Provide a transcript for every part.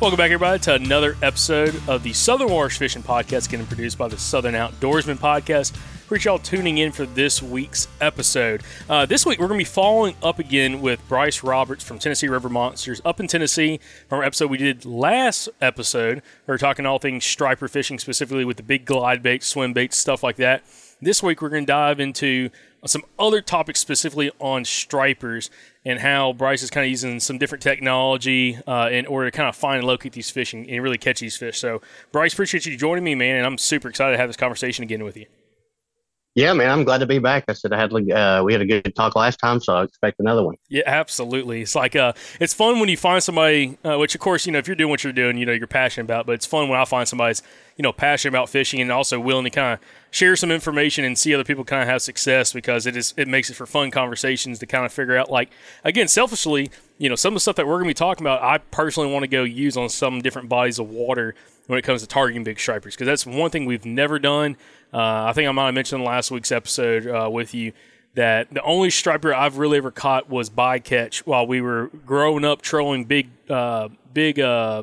Welcome back, everybody, to another episode of the Southern Waters Fishing Podcast, getting produced by the Southern Outdoorsman Podcast. Appreciate y'all tuning in for this week's episode. Uh, this week, we're going to be following up again with Bryce Roberts from Tennessee River Monsters up in Tennessee from our episode we did last episode. We are talking all things striper fishing, specifically with the big glide baits, swim baits, stuff like that. This week, we're going to dive into some other topics specifically on stripers and how Bryce is kind of using some different technology uh, in order to kind of find and locate these fish and, and really catch these fish. So, Bryce, appreciate you joining me, man, and I'm super excited to have this conversation again with you. Yeah, man, I'm glad to be back. I said I had uh, we had a good talk last time, so I expect another one. Yeah, absolutely. It's like uh, it's fun when you find somebody, uh, which of course you know if you're doing what you're doing, you know you're passionate about. But it's fun when I find somebody's you know passionate about fishing and also willing to kind of share some information and see other people kind of have success because it is it makes it for fun conversations to kind of figure out like again selfishly you know some of the stuff that we're to be talking about I personally want to go use on some different bodies of water when it comes to targeting big stripers because that's one thing we've never done. Uh, I think I might have mentioned in last week's episode uh, with you that the only striper I've really ever caught was bycatch while we were growing up trolling big uh, big uh,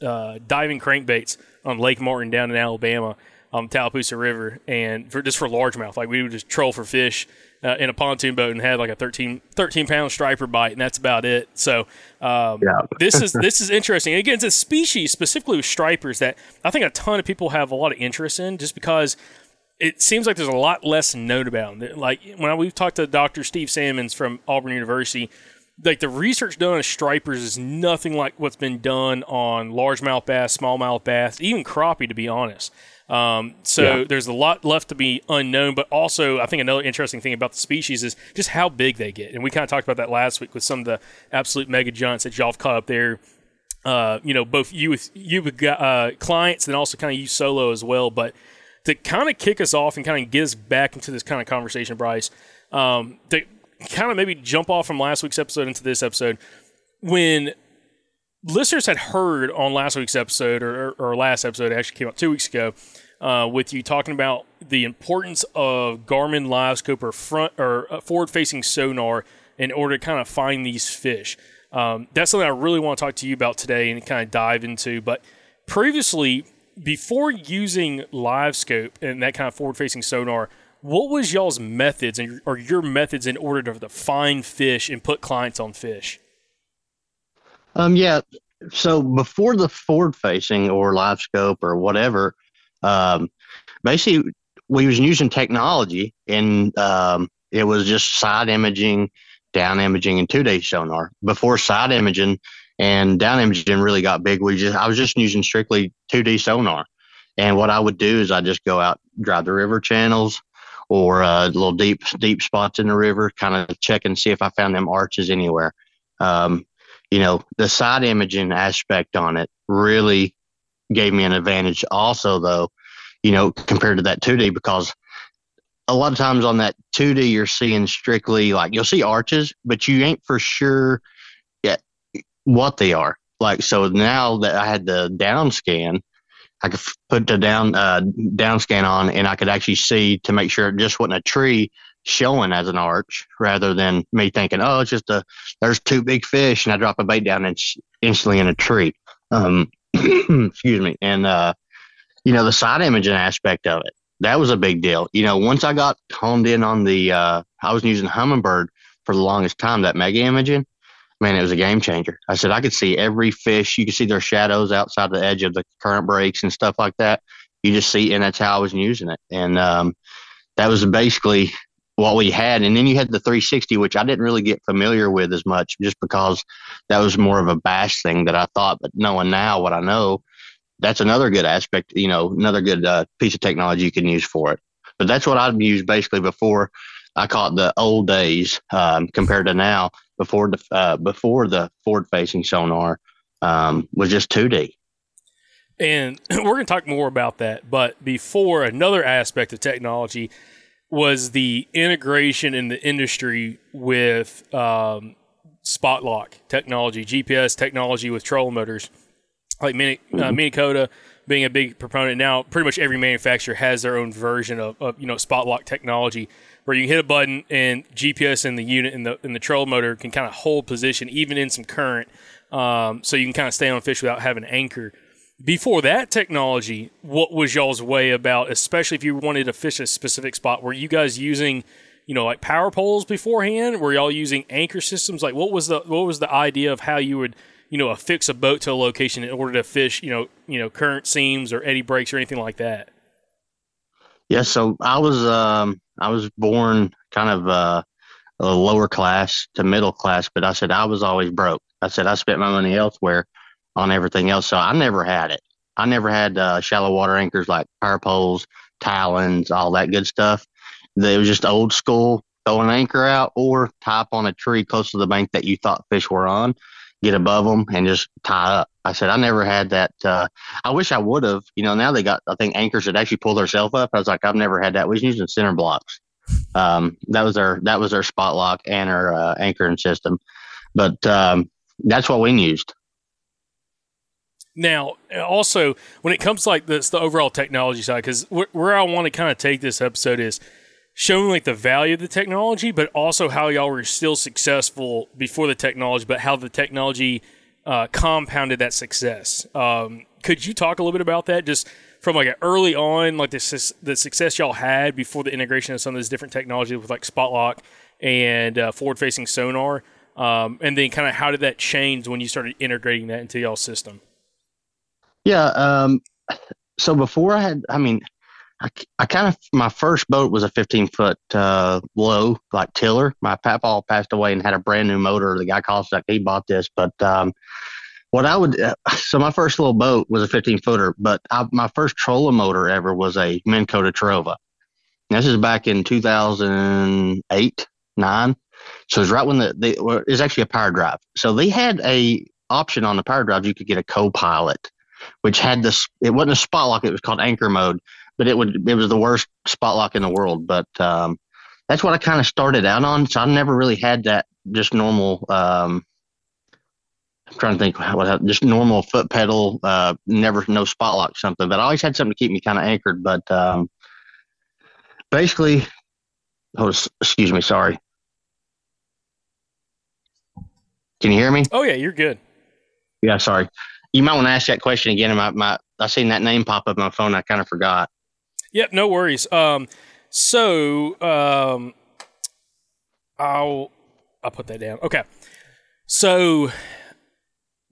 uh, diving crankbaits on Lake Martin down in Alabama on Tallapoosa River, and for just for largemouth, like we would just troll for fish uh, in a pontoon boat and had like a 13, 13 pound striper bite, and that's about it. So um, Yeah. this is this is interesting. Again, it's a species specifically with stripers that I think a ton of people have a lot of interest in, just because it seems like there's a lot less known about. them. Like when I, we've talked to Dr. Steve Sammons from Auburn University, like the research done on stripers is nothing like what's been done on largemouth bass, smallmouth bass, even crappie, to be honest. Um, so Yeah. there's a lot left to be unknown, but also I think another interesting thing about the species is just how big they get, and we kind of talked about that last week with some of the absolute mega giants that y'all have caught up there. Uh, you know, both you with you with uh, clients and also kind of you solo as well. But to kind of kick us off and kind of get us back into this kind of conversation, Bryce, um, to kind of maybe jump off from last week's episode into this episode, when listeners had heard on last week's episode or, or last episode, it actually came out two weeks ago, uh, with you talking about the importance of Garmin LiveScope or front or uh, forward-facing sonar in order to kind of find these fish. Um, that's something I really want to talk to you about today and kind of dive into. But previously, before using LiveScope and that kind of forward-facing sonar, what was y'all's methods or your methods in order to, to find fish and put clients on fish? Um, yeah. So before the forward facing or live scope or whatever, um, basically we was using technology and um, it was just side imaging, down imaging, and two D sonar. Before side imaging and down imaging really got big, we just I was just using strictly two D sonar. And what I would do is I just go out, drive the river channels or uh, little deep deep spots in the river, kind of check and see if I found them arches anywhere. Um, you know, the side imaging aspect on it really gave me an advantage also though, you know, compared to that 2D because a lot of times on that 2D you're seeing strictly like you'll see arches, but you ain't for sure yet what they are. Like so now that I had the down scan, I could put the down uh, down scan on and I could actually see to make sure it just wasn't a tree showing as an arch rather than me thinking, oh, it's just a there's two big fish and I drop a bait down and it's instantly in a tree. Um, excuse me. And uh, you know the side imaging aspect of it that was a big deal. You know, once I got honed in on the, uh, I was using Humminbird for the longest time. That mega imaging, man, it was a game changer. I said I could see every fish. You could see their shadows outside the edge of the current breaks and stuff like that. You just see, and that's how I was using it. And um, that was basically what we had. And then you had the 360, which I didn't really get familiar with as much, just because that was more of a bash thing that I thought. But knowing now what I know, that's another good aspect. You know, another good uh, piece of technology you can use for it. But that's what I've used basically before. I call it the old days um, compared to now. Before the uh, before the forward facing sonar um, was just 2D. And we're going to talk more about that. But before, another aspect of technology was the integration in the industry with um, spot lock technology, GPS technology with trolling motors. Like Mini, uh, Minn Kota being a big proponent now, pretty much every manufacturer has their own version of, of you know spot lock technology where you hit a button and GPS in the unit in the in the troll motor can kind of hold position even in some current, um, so you can kind of stay on fish without having an anchor. Before that technology, what was y'all's way about, especially if you wanted to fish a specific spot? Were you guys using, you know, like power poles beforehand? Were y'all using anchor systems? Like, what was the what was the idea of how you would, you know, affix a boat to a location in order to fish, you know, you know, current seams or eddy breaks or anything like that? Yeah, so I was um, I was born kind of uh, a lower class to middle class, but I said I was always broke. I said I spent my money elsewhere on everything else, so I never had it. I never had uh, shallow water anchors like power poles, talons, all that good stuff. It was just old school. Throw an anchor out or tie up on a tree close to the bank that you thought fish were on. Get above them and just tie up. I said I never had that. Uh, I wish I would have. You know, now they got I think anchors that actually pull themselves up. I was like, I've never had that. We was using center blocks. Um, that was our that was our spot lock and our uh, anchoring system. But um, that's what we used. Now, also when it comes to like this, the overall technology side, because wh- where I want to kind of take this episode is showing like the value of the technology, but also how y'all were still successful before the technology, but how the technology uh, compounded that success. Um, could you talk a little bit about that? Just from like early on, like the the success y'all had before the integration of some of these different technologies with like spot lock and uh, forward facing sonar, um, and then kind of how did that change when you started integrating that into y'all's system? Yeah. Um, so before I had, I mean, I, I kind of my first boat was a 15 foot uh, low like tiller. My papa passed away and had a brand new motor. The guy called us he bought this, but um, what I would uh, so my first little boat was a 15 footer, but I, my first trolling motor ever was a Minn Kota Terrova. This is back in 2008 nine. So it's right when the well, it's actually a power drive. So they had a option on the power drive you could get a co-pilot, which had this. It wasn't a spot lock. It was called anchor mode, but it would it was the worst spot lock in the world. But um, that's what I kind of started out on. So I never really had that just normal. Um, I'm trying to think what just normal foot pedal, uh, never no spot lock something. But I always had something to keep me kind of anchored. But um, basically, oh, excuse me, sorry. Can you hear me? Oh yeah, you're good. Yeah, sorry. You might want to ask that question again. My, my I seen that name pop up on my phone. I kind of forgot. Yep, no worries. Um, so um, I'll I'll put that down. Okay. So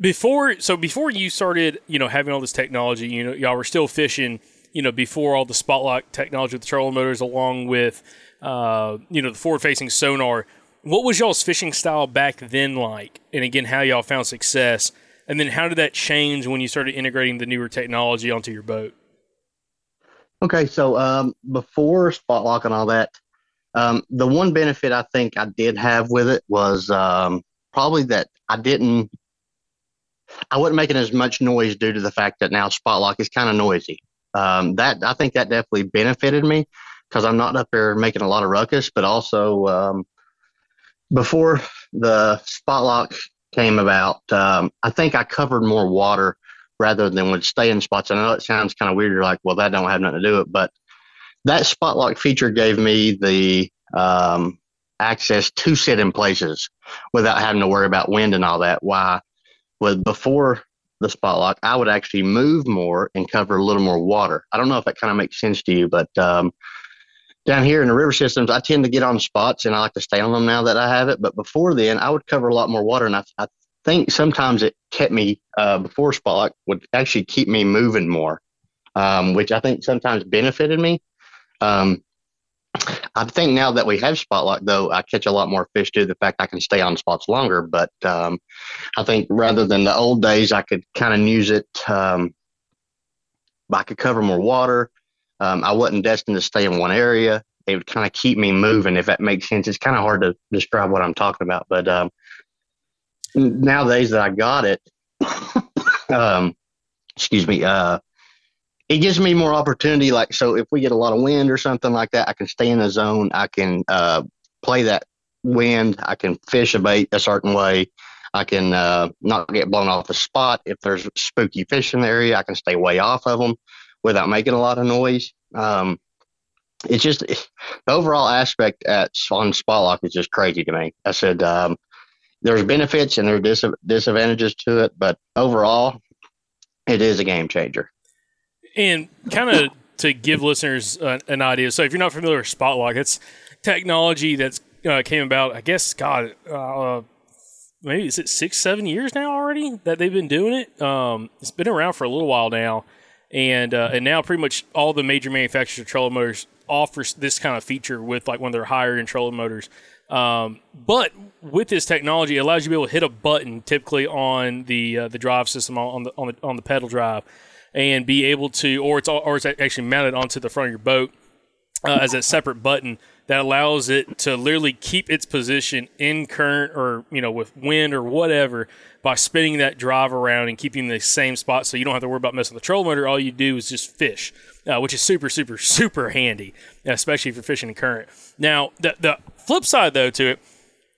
before so before you started, you know, having all this technology, you know, y'all were still fishing, you know, before all the spot lock technology with the trolling motors, along with, uh, you know, the forward facing sonar. What was y'all's fishing style back then like? And again, how y'all found success? And then how did that change when you started integrating the newer technology onto your boat? Okay, so um, before spot lock and all that, um, the one benefit I think I did have with it was um, probably that I didn't, I wasn't making as much noise due to the fact that now spot lock is kind of noisy. Um, that I think that definitely benefited me because I'm not up there making a lot of ruckus, but also um, before the spot lock came about, um, I think I covered more water rather than would stay in spots. I know it sounds kind of weird. You're like, well, that don't have nothing to do with it, but that spot lock feature gave me the um, access to sit in places without having to worry about wind and all that. Why? With before the spot lock, I would actually move more and cover a little more water. I don't know if that kind of makes sense to you, but um, down here in the river systems, I tend to get on spots and I like to stay on them now that I have it. But before then, I would cover a lot more water, and I, I think sometimes it kept me uh, before spot would actually keep me moving more, um, which I think sometimes benefited me. Um, I think now that we have spot though, I catch a lot more fish due to the fact I can stay on spots longer. But um, I think rather than the old days, I could kind of use it. Um, I could cover more water. Um, I wasn't destined to stay in one area. It would kind of keep me moving, if that makes sense. It's kind of hard to describe what I'm talking about, but um, nowadays that I got it, um, excuse me, uh, it gives me more opportunity. Like, so if we get a lot of wind or something like that, I can stay in the zone. I can uh, play that wind. I can fish a bait a certain way. I can uh, not get blown off the spot. If there's spooky fish in the area, I can stay way off of them without making a lot of noise. Um, it's just the overall aspect at on spot lock is just crazy to me. I said um, there's benefits and there's dis- disadvantages to it, but overall, it is a game changer. And kind of to give listeners an idea, so if you're not familiar with spot lock, it's technology that's uh, came about. I guess God, uh, maybe is it six, seven years now already that they've been doing it. Um, it's been around for a little while now and uh, and now pretty much all the major manufacturers of trolling motors offers this kind of feature with like one of their higher end trolling motors. Um, but with this technology, it allows you to be able to hit a button, typically on the uh, the drive system on the on the on the pedal drive, and be able to, or it's or it's actually mounted onto the front of your boat uh, as a separate button that allows it to literally keep its position in current or you know with wind or whatever by spinning that drive around and keeping the same spot so you don't have to worry about messing the troll motor. All you do is just fish uh, which is super super super handy especially if you're fishing in current. Now the, the flip side though to it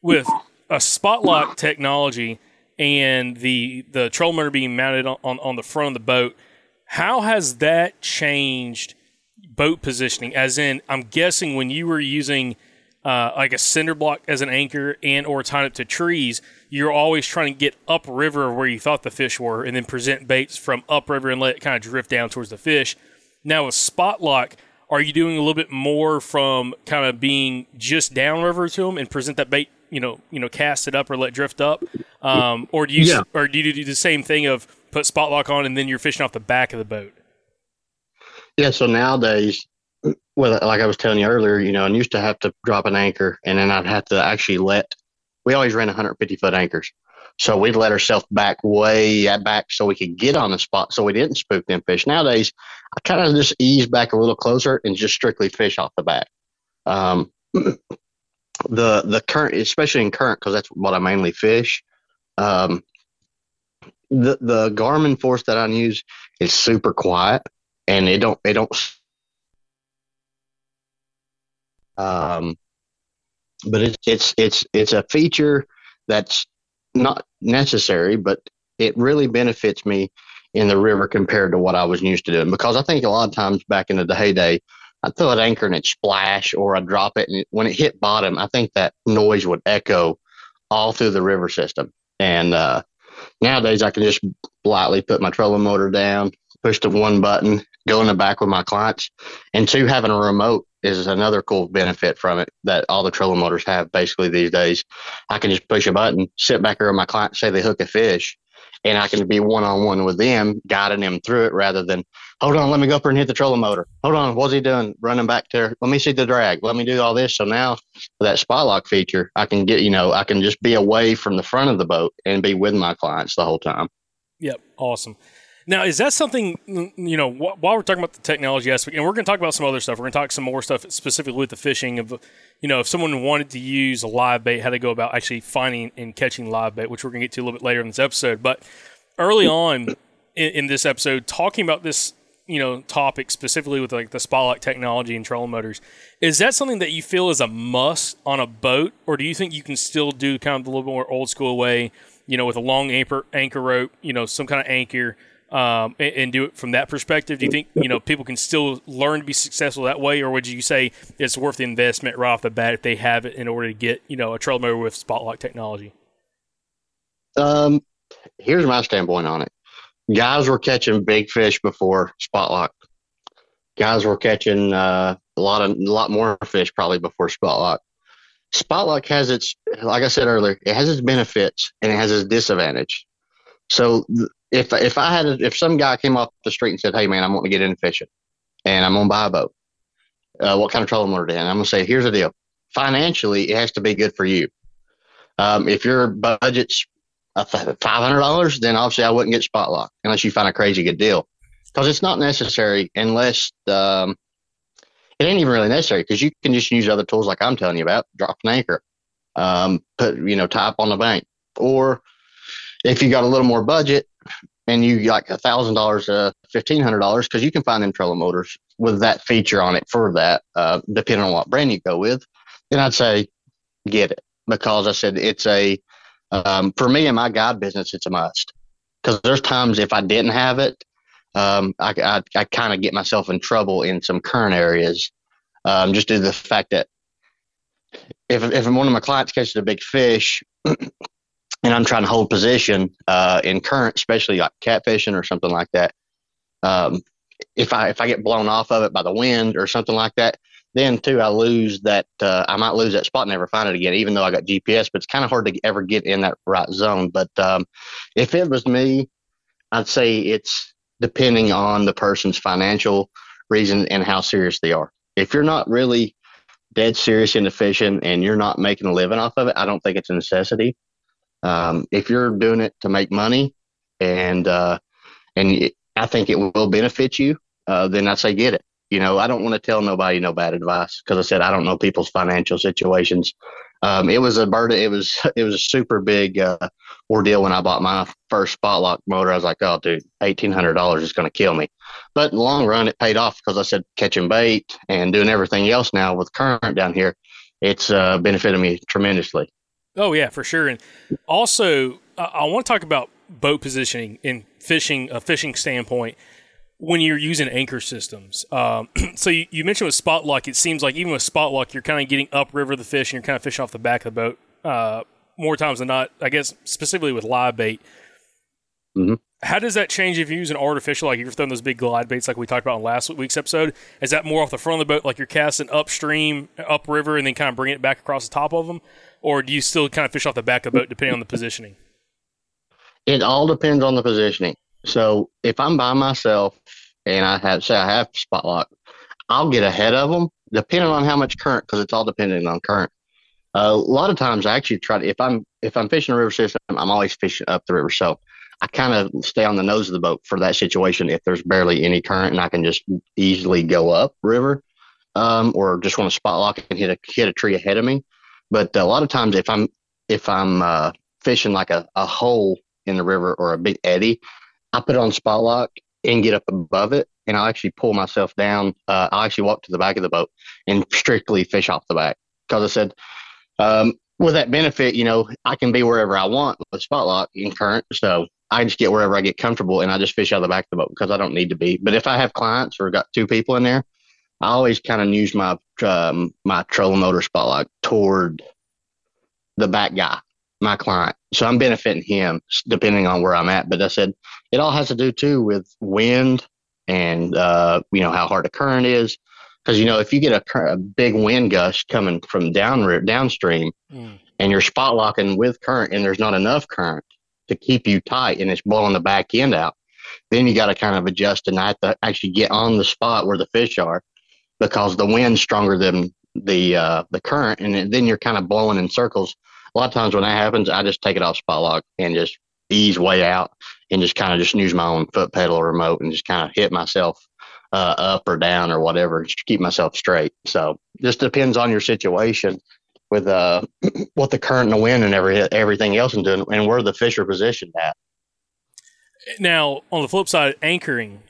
with a spot lock technology and the the troll motor being mounted on, on, on the front of the boat how has that changed boat positioning as in i'm guessing when you were using uh, like a cinder block as an anchor and or tied up to trees you're always trying to get upriver where you thought the fish were and then present baits from upriver and let it kind of drift down towards the fish Now with spot lock, are you doing a little bit more from kind of being just downriver to them and present that bait, you know, you know, cast it up or let drift up, um, or do you Yeah. or do you do the same thing of put spot lock on and then you're fishing off the back of the boat? Yeah, so nowadays, well, like I was telling you earlier, you know, I used to have to drop an anchor, and then I'd have to actually let. We always ran 150 foot anchors, so we'd let ourselves back way back so we could get on the spot, so we didn't spook them fish. Nowadays, I kind of just ease back a little closer and just strictly fish off the back. Um, the the current, especially in current, because that's what I mainly fish. Um, the the Garmin force that I use is super quiet and it don't it don't um but it's it's it's it's a feature that's not necessary but it really benefits me in the river compared to what I was used to doing. Because I think a lot of times back in the heyday I'd throw an anchor and it splash or I'd drop it and when it hit bottom I think that noise would echo all through the river system. And uh nowadays I can just lightly put my trolling motor down push the one button, go in the back with my clients. And two, having a remote is another cool benefit from it that all the trolling motors have basically these days. I can just push a button, sit back here with my client, say they hook a fish, and I can be one on one with them, guiding them through it rather than, hold on, let me go up and hit the trolling motor. Hold on, what's he doing? Running back there. Let me see the drag. Let me do all this. So now with that spot lock feature, I can get, you know, I can just be away from the front of the boat and be with my clients the whole time. Yep, awesome. Now, is that something you know? wh- While we're talking about the technology aspect, and we're going to talk about some other stuff. We're going to talk some more stuff specifically with the fishing of, you know, if someone wanted to use a live bait, how to go about actually finding and catching live bait, which we're going to get to a little bit later in this episode. But early on in, in this episode, talking about this, you know, topic specifically with like the spot lock technology and trolling motors, is that something that you feel is a must on a boat, or do you think you can still do kind of the little bit more old school way, you know, with a long anchor anchor rope, you know, some kind of anchor? Um, and, and do it from that perspective? Do you think you know people can still learn to be successful that way, or would you say it's worth the investment right off the bat if they have it in order to get you know a trail motor with spot lock technology? Um, here's my standpoint on it. Guys were catching big fish before Spotlock. Guys were catching uh, a lot of a lot more fish probably before Spotlock. Spotlock has its, like I said earlier, it has its benefits and it has its disadvantage. So th- if if I had a, if some guy came off the street and said, "Hey man, I'm going to get in fishing, and I'm going to buy a boat," uh, what kind of trolling motor? And I'm going to say, "Here's the deal. Financially, it has to be good for you. Um, if your budget's five hundred dollars, then obviously I wouldn't get spot Spotlock unless you find a crazy good deal, because it's not necessary unless um, it ain't even really necessary because you can just use other tools like I'm telling you about, drop an anchor, um, put you know tie up on the bank, or if you got a little more budget and you like a thousand dollars, uh, fifteen hundred dollars, because you can find them trolling motors with that feature on it for that, uh, depending on what brand you go with, then I'd say get it because I said it's a um, for me in my guide business, it's a must. Because there's times if I didn't have it, um, I, I, I kind of get myself in trouble in some current areas, um, just due to the fact that if if one of my clients catches a big fish, and I'm trying to hold position uh, in current, especially like catfishing or something like that, um, if I if I get blown off of it by the wind or something like that, then too I lose that uh, I might lose that spot and never find it again, even though I got GPS. But it's kind of hard to ever get in that right zone. But um, if it was me, I'd say it's depending on the person's financial reason and how serious they are. If you're not really dead serious into fishing and you're not making a living off of it, I don't think it's a necessity. Um, if you're doing it to make money and uh, and I think it will benefit you, uh, then I say get it. You know, I don't want to tell nobody no bad advice because I said I don't know people's financial situations. Um, it was a burden. It was it was a super big uh, ordeal when I bought my first spot lock motor. I was like, oh, dude, eighteen hundred dollars is going to kill me. But in the long run, it paid off because I said catching bait and doing everything else now with current down here, it's uh, benefited me tremendously. Oh yeah, for sure. And also, I, I want to talk about boat positioning in fishing a fishing standpoint when you're using anchor systems. Um, so you, you mentioned with spot lock, it seems like even with spot lock, you're kind of getting upriver the fish and you're kind of fishing off the back of the boat uh, more times than not. I guess specifically with live bait. Mhm. How does that change if you use an artificial, like if you're throwing those big glide baits like we talked about in last week's episode? Is that more off the front of the boat, like you're casting upstream, upriver, and then kind of bringing it back across the top of them? Or do you still kind of fish off the back of the boat depending on the positioning? It all depends on the positioning. So if I'm by myself and I have, say, I have spot lock, I'll get ahead of them depending on how much current, because it's all dependent on current. Uh, a lot of times, I actually try to if I'm if I'm fishing a river system, I'm always fishing up the river. So I kind of stay on the nose of the boat for that situation if there's barely any current and I can just easily go up river, um, or just want to spot lock and hit a hit a tree ahead of me. But a lot of times, if I'm if I'm uh, fishing like a, a hole in the river or a big eddy, I put on spot lock and get up above it, and I'll actually pull myself down. Uh, I'll actually walk to the back of the boat and strictly fish off the back because I said um, with that benefit, you know, I can be wherever I want with spot lock in current. So I just get wherever I get comfortable and I just fish out of the back of the boat because I don't need to be. But if I have clients or got two people in there, I always kind of use my um, my trolling motor spot lock toward the back guy, my client. So I'm benefiting him depending on where I'm at. But I said it all has to do too with wind and uh, you know how hard the current is because you know if you get a, a, big wind gust coming from down downstream mm. and you're spot locking with current and there's not enough current to keep you tight and it's blowing the back end out then you got to kind of adjust and I have to actually get on the spot where the fish are because the wind's stronger than the uh, the current and then you're kind of blowing in circles a lot of times when that happens i just take it off spot lock and just ease way out and just kind of just use my own foot pedal or remote and just kind of hit myself uh, up or down or whatever to keep myself straight. So just depends on your situation with uh, what the current and the wind and every everything else is doing and where the fish are positioned at. Now, on the flip side, anchoring,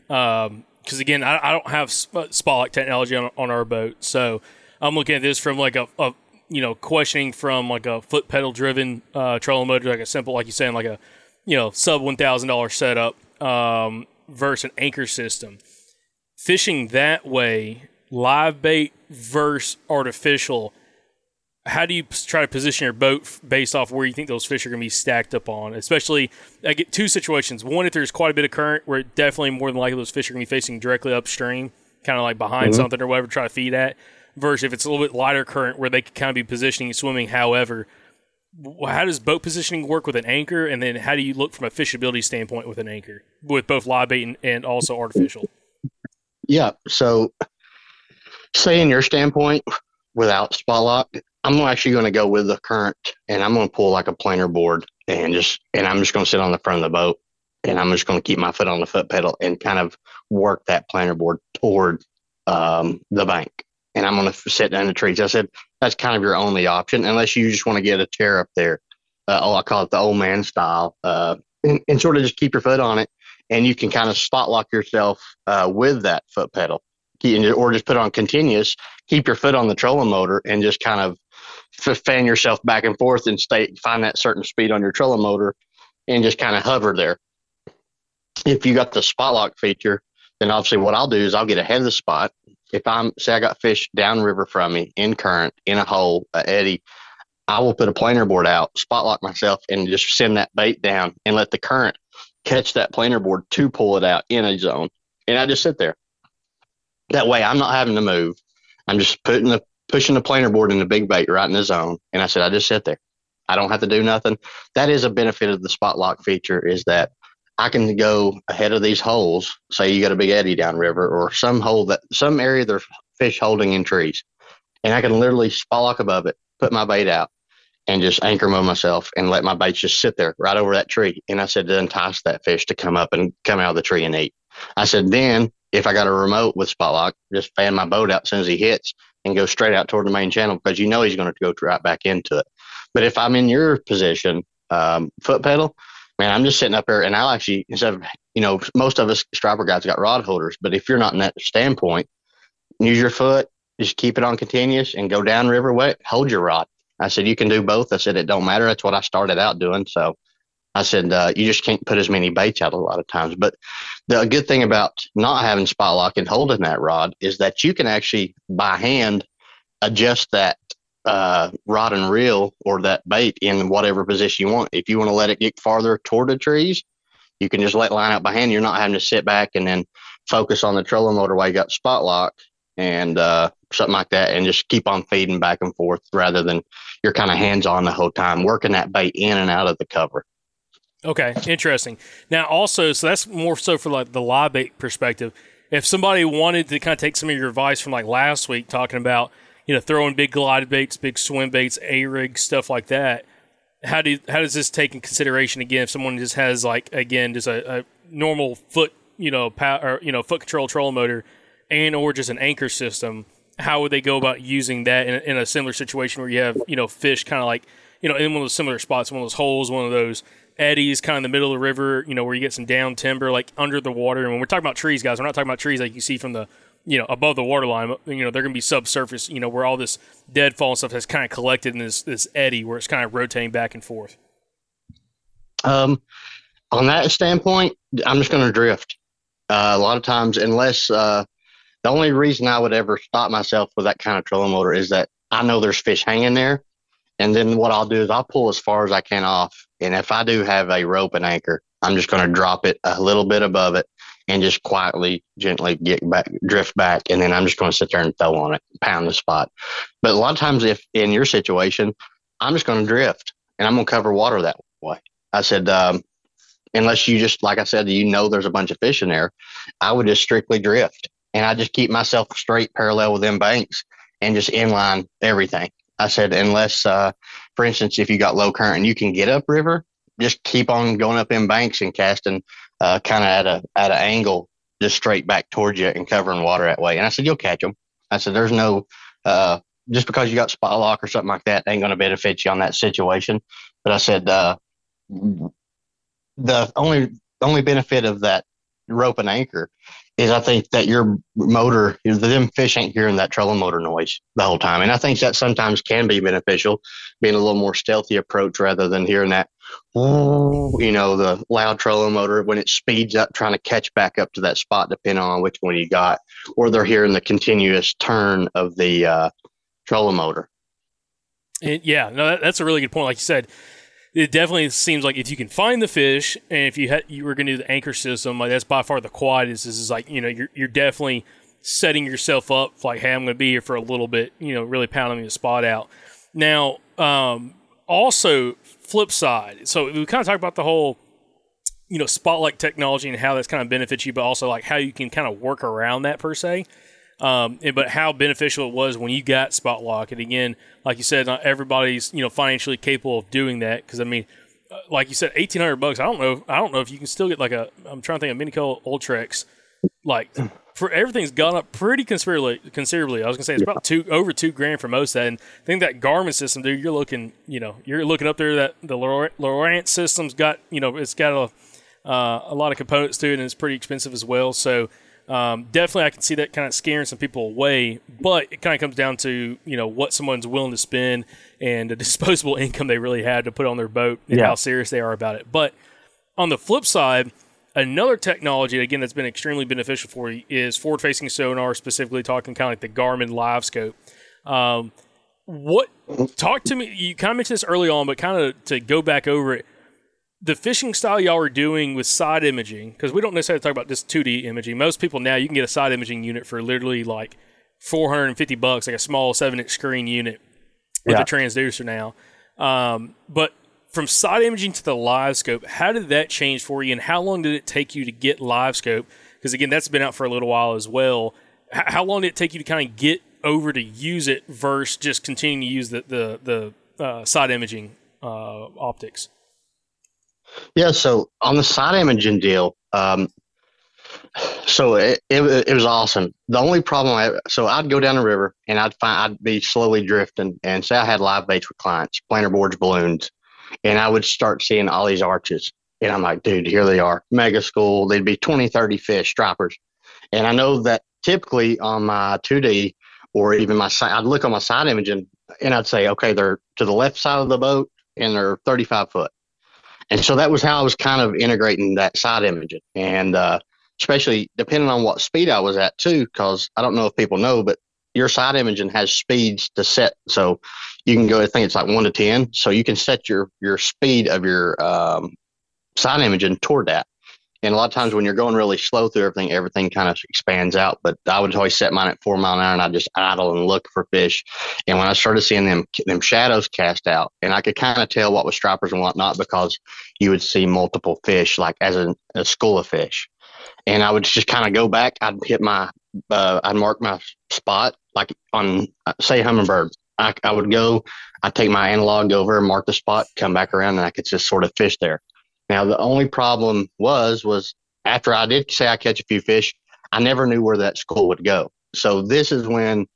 because again, I, I, don't have uh, spot technology on, on our boat, so I'm looking at this from like a, a you know questioning from like a foot pedal driven uh, trolling motor, like a simple, like you're saying, like a you know sub one thousand dollar setup um, versus an anchor system. Fishing that way, live bait versus artificial, how do you try to position your boat based off where you think those fish are going to be stacked up on? Especially, I get two situations. One, if there's quite a bit of current, where definitely more than likely those fish are going to be facing directly upstream, kind of like behind mm-hmm. something or whatever, try to feed at. Versus if it's a little bit lighter current, where they could kind of be positioning and swimming. However, how does boat positioning work with an anchor, and then how do you look from a fishability standpoint with an anchor, with both live bait and, and also artificial? Yeah. So, say in your standpoint, without spot lock, I'm actually going to go with the current, and I'm going to pull like a planer board, and just and I'm just going to sit on the front of the boat, and I'm just going to keep my foot on the foot pedal and kind of work that planer board toward um, the bank, and I'm going to sit down the trees. I said that's kind of your only option, unless you just want to get a chair up there. Uh, oh, I call it the old man style, uh, and, and sort of just keep your foot on it and you can kind of spot lock yourself uh, with that foot pedal or just put on continuous keep your foot on the trolling motor and just kind of fan yourself back and forth and stay find that certain speed on your trolling motor and just kind of hover there if you got the spot lock feature then obviously what i'll do is i'll get ahead of the spot if i'm say i got fish downriver from me in current in a hole a eddy i will put a planer board out spot lock myself and just send that bait down and let the current catch that planer board to pull it out in a zone. And I just sit there. That way I'm not having to move. I'm just putting the pushing the planer board in the big bait right in the zone. And I said, I just sit there. I don't have to do nothing. That is a benefit of the spot lock feature is that I can go ahead of these holes. Say you got a big eddy downriver or some hole that some area there's fish holding in trees. And I can literally spot lock above it, put my bait out, and just anchor mow myself and let my baits just sit there right over that tree. And I said to entice that fish to come up and come out of the tree and eat. I said, then if I got a remote with spot lock, just fan my boat out as soon as he hits and go straight out toward the main channel because you know he's going to go right back into it. But if I'm in your position, um, foot pedal, man, I'm just sitting up there and I'll actually, instead of, you know, most of us striper guys got rod holders, but if you're not in that standpoint, use your foot, just keep it on continuous and go down river wet, hold your rod I said, you can do both. I said, it don't matter. That's what I started out doing. So I said, uh, you just can't put as many baits out a lot of times. But the good thing about not having spot lock and holding that rod is that you can actually by hand adjust that uh, rod and reel or that bait in whatever position you want. If you want to let it get farther toward the trees, You can just let line out by hand. You're not having to sit back and then focus on the trolling motor while you got spot lock and uh, something like that, and just keep on feeding back and forth rather than you're kind of hands on the whole time, working that bait in and out of the cover. Okay, interesting. Now, also, so that's more so for like the live bait perspective. If somebody wanted to kind of take some of your advice from like last week, talking about you know throwing big glide baits, big swim baits, a rig, stuff like that, how do how does this take in consideration again? If someone just has like again just a, a normal foot you know power you know foot control trolling motor and or just an anchor system, how would they go about using that in, in a similar situation where you have you know fish kind of like you know in one of those similar spots, one of those holes, one of those eddies, kind of in the middle of the river, you know where you get some down timber like under the water. And when we're talking about trees, guys, we're not talking about trees like you see from the you know above the water line. You know they're going to be subsurface. You know where all this deadfall and stuff has kind of collected in this this eddy where it's kind of rotating back and forth. Um, on that standpoint, I'm just going to drift. Uh, a lot of times, unless uh, the only reason I would ever stop myself with that kind of trolling motor is that I know there's fish hanging there. And then what I'll do is I'll pull as far as I can off. And if I do have a rope and anchor, I'm just going to drop it a little bit above it and just quietly, gently get back, drift back. And then I'm just going to sit there and throw on it, pound the spot. But a lot of times, if in your situation, I'm just going to drift and I'm going to cover water that way. I said, um, unless you just, like I said, you know there's a bunch of fish in there, I would just strictly drift and I just keep myself straight parallel with them banks and just inline everything. I said, unless, uh, for instance, if you got low current and you can get upriver, just keep on going up in banks and casting uh, kind of at a at an angle, just straight back towards you and covering water that way. And I said, you'll catch them. I said, there's no uh, just because you got spot lock or something like that ain't going to benefit you on that situation. But I said, uh, the only only benefit of that rope and anchor is I think that your motor, them fish ain't hearing that trolling motor noise the whole time. And I think that sometimes can be beneficial, being a little more stealthy approach rather than hearing that, you know, the loud trolling motor when it speeds up, trying to catch back up to that spot, depending on which one you got, or they're hearing the continuous turn of the uh, trolling motor. And yeah, no, that, that's a really good point. Like you said, it definitely seems like if you can find the fish and if you ha- you were going to do the anchor system, like that's by far the quietest. This is like you know you're you're definitely setting yourself up like hey I'm going to be here for a little bit, you know, really pounding the spot out. Now, um, also flip side, so we kind of talk about the whole you know spot lock technology and how that's kind of benefits you, but also like how you can kind of work around that per se. Um, but how beneficial it was when you got spot lock. And again, like you said, not everybody's you know financially capable of doing that because I mean, uh, like you said, eighteen hundred bucks. I don't know. I don't know if you can still get like a. I'm trying to think of Minn Kota Ultrex. Like for everything's gone up pretty considerably. Considerably, I was gonna say it's about two over two grand for most of that. And I think that Garmin system, dude, you're looking, you know, you're looking up there. That the Lowrance system's got, you know, it's got a uh, a lot of components to it, and it's pretty expensive as well. So um, definitely, I can see that kind of scaring some people away. But it kind of comes down to you know what someone's willing to spend and the disposable income they really have to put on their boat and yeah. how serious they are about it. But on the flip side, another technology again that's been extremely beneficial for you is forward-facing sonar, specifically talking kind of like the Garmin Live Scope. Um, what talk to me? You kind of mentioned this early on, but kind of to go back over it the fishing style y'all are doing with side imaging, because we don't necessarily talk about just 2D imaging. Most people now, you can get a side imaging unit for literally like 450 bucks, like a small seven inch screen unit with yeah. a transducer now. Um, but from side imaging to the live scope, how did that change for you, and how long did it take you to get live scope? Because again, that's been out for a little while as well. H- how long did it take you to kind of get over to use it versus just continuing to use the the, the uh, side imaging uh, optics? Yeah, so on the side imaging deal, um, so it, it, it was awesome. The only problem I so I'd go down the river and I'd find I'd be slowly drifting and say I had live baits with clients, planer boards, balloons, and I would start seeing all these arches. And I'm like, dude, here they are, mega school. They'd be 20, 30 fish, stripers. And I know that typically on my 2D or even my side, I'd look on my side imaging and I'd say, okay, they're to the left side of the boat and they're 35 foot. And so that was how I was kind of integrating that side imaging. And uh, especially depending on what speed I was at, too, because I don't know if people know, but your side imaging has speeds to set. So you can go, I think it's like one to 10. So you can set your, your speed of your um, side imaging toward that. And a lot of times when you're going really slow through everything, everything kind of expands out. But I would always set mine at four mile an hour and I just idle and look for fish. And when I started seeing them them shadows cast out, and I could kind of tell what was stripers and whatnot because you would see multiple fish, like as a, a school of fish. And I would just kind of go back. I'd hit my, uh, I'd mark my spot, like on, uh, say, Humminbird. I, I would go, I'd take my analog over mark the spot, come back around, and I could just sort of fish there. Now, the only problem was, was after I did say I catch a few fish, I never knew where that school would go. So this is when,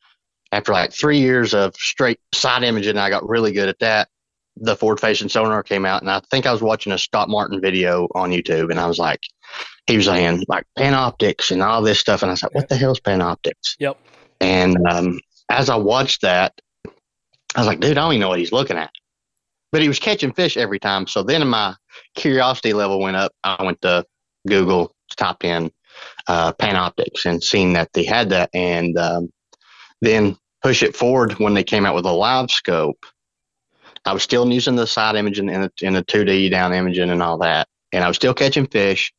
after like three years of straight side imaging, I got really good at that. The forward facing sonar came out, and I think I was watching a Scott Martin video on YouTube, and I was like, he was saying like Panoptix and all this stuff, and I was like, what the hell is Panoptix? Yep. And um, as I watched that, I was like, dude, I don't even know what he's looking at. But he was catching fish every time. So then my curiosity level went up. I went to Google, typed in uh, Panoptix, and seen that they had that. And um, then push it forward when they came out with a live scope. I was still using the side imaging and the, and the 2D down imaging and all that. And I was still catching fish.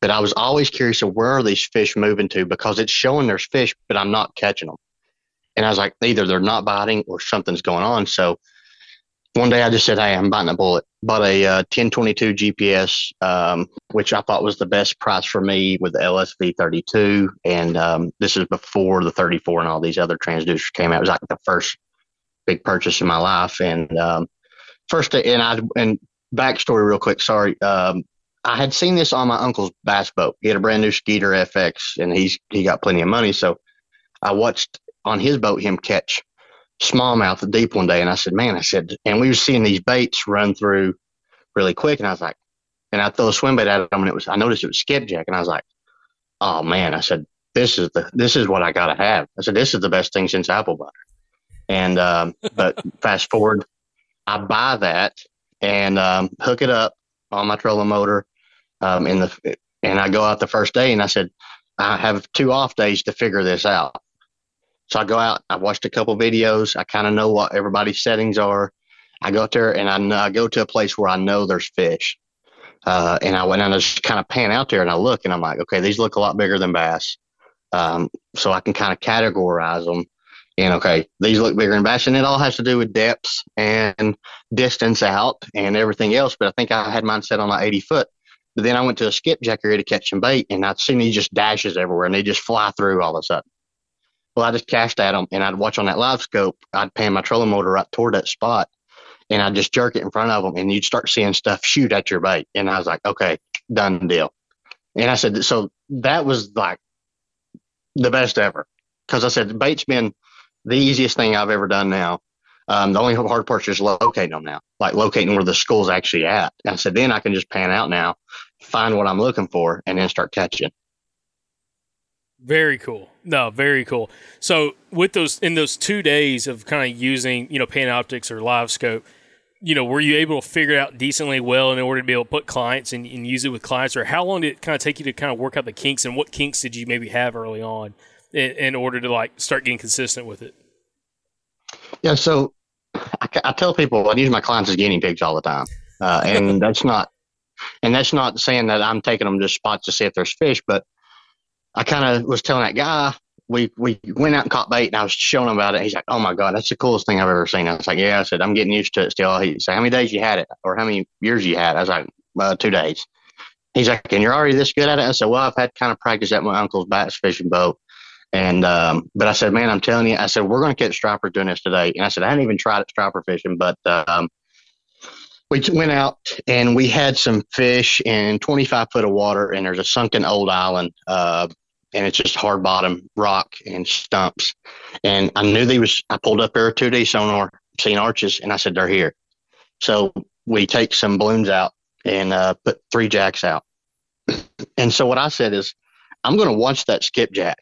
But I was always curious of where are these fish moving to because it's showing there's fish, but I'm not catching them. And I was like, either they're not biting or something's going on. So one day I just said, hey, I'm biting a bullet. Bought a uh, 1022 GPS, um, which I thought was the best price for me with the LVS 32. And um, this is before the 34 and all these other transducers came out. It was like the first big purchase in my life. And um, first, and I, and backstory real quick, sorry. Um, I had seen this on my uncle's bass boat. He had a brand new Skeeter FX and he's, he got plenty of money. So I watched on his boat him catch smallmouth deep one day, and I said, "Man," I said, and we were seeing these baits run through really quick, and I was like, and I throw a swim bait at them, and it was I noticed it was skipjack, and I was like, "Oh man," I said, "This is the this is what I gotta have." I said, "This is the best thing since apple butter." And um, but fast forward, I buy that and um, hook it up on my trolling motor, um, in the and I go out the first day, and I said, I have two off days to figure this out. So I go out, I watched a couple videos. I kind of know what everybody's settings are. I go out there and I, I go to a place where I know there's fish. Uh, and I went and I just kind of pan out there and I look and I'm like, okay, these look a lot bigger than bass. Um, so I can kind of categorize them. And okay, these look bigger than bass, and it all has to do with depths and distance out and everything else. But I think I had mine set on like 80 foot. But then I went to a skipjack area to catch some bait, and I'd seen these just dashes everywhere, and they just fly through all of a sudden. Well, I just cast at them and I'd watch on that live scope. I'd pan my trolling motor right toward that spot and I'd just jerk it in front of them and you'd start seeing stuff shoot at your bait. And I was like, okay, done deal. And I said, so that was like the best ever. Cause I said, the bait's been the easiest thing I've ever done now. Um, the only hard part is locating them now, like locating where the school's actually at. And I said, then I can just pan out now, find what I'm looking for, and then start catching. Very cool. No, very cool. So with those in those two days of kind of using, you know, Panoptix or live scope, you know, were you able to figure it out decently well in order to be able to put clients and, and use it with clients or how long did it kind of take you to kind of work out the kinks and what kinks did you maybe have early on in, in order to like start getting consistent with it? Yeah. So I, I tell people I use my clients as guinea pigs all the time. Uh, and that's not, and that's not saying that I'm taking them to spots to see if there's fish, but I kind of was telling that guy, we, we went out and caught bait and I was showing him about it. He's like, Oh my God, that's the coolest thing I've ever seen. I was like, Yeah, I said, I'm getting used to it still. He said, How many days you had it or how many years you had? I was like, uh, two days. He's like, And you're already this good at it? I said, Well, I've had kind of practice at my uncle's bass fishing boat. And, um, but I said, Man, I'm telling you, I said, We're going to catch striper doing this today. And I said, I hadn't even tried it striper fishing, but, um, we went out and we had some fish in 25 foot of water and there's a sunken old island uh, and it's just hard bottom rock and stumps. And I knew they was, I pulled up there 2D sonar, seen arches, and I said, they're here. So we take some balloons out and uh, put three jacks out. and so what I said is, I'm going to watch that skipjack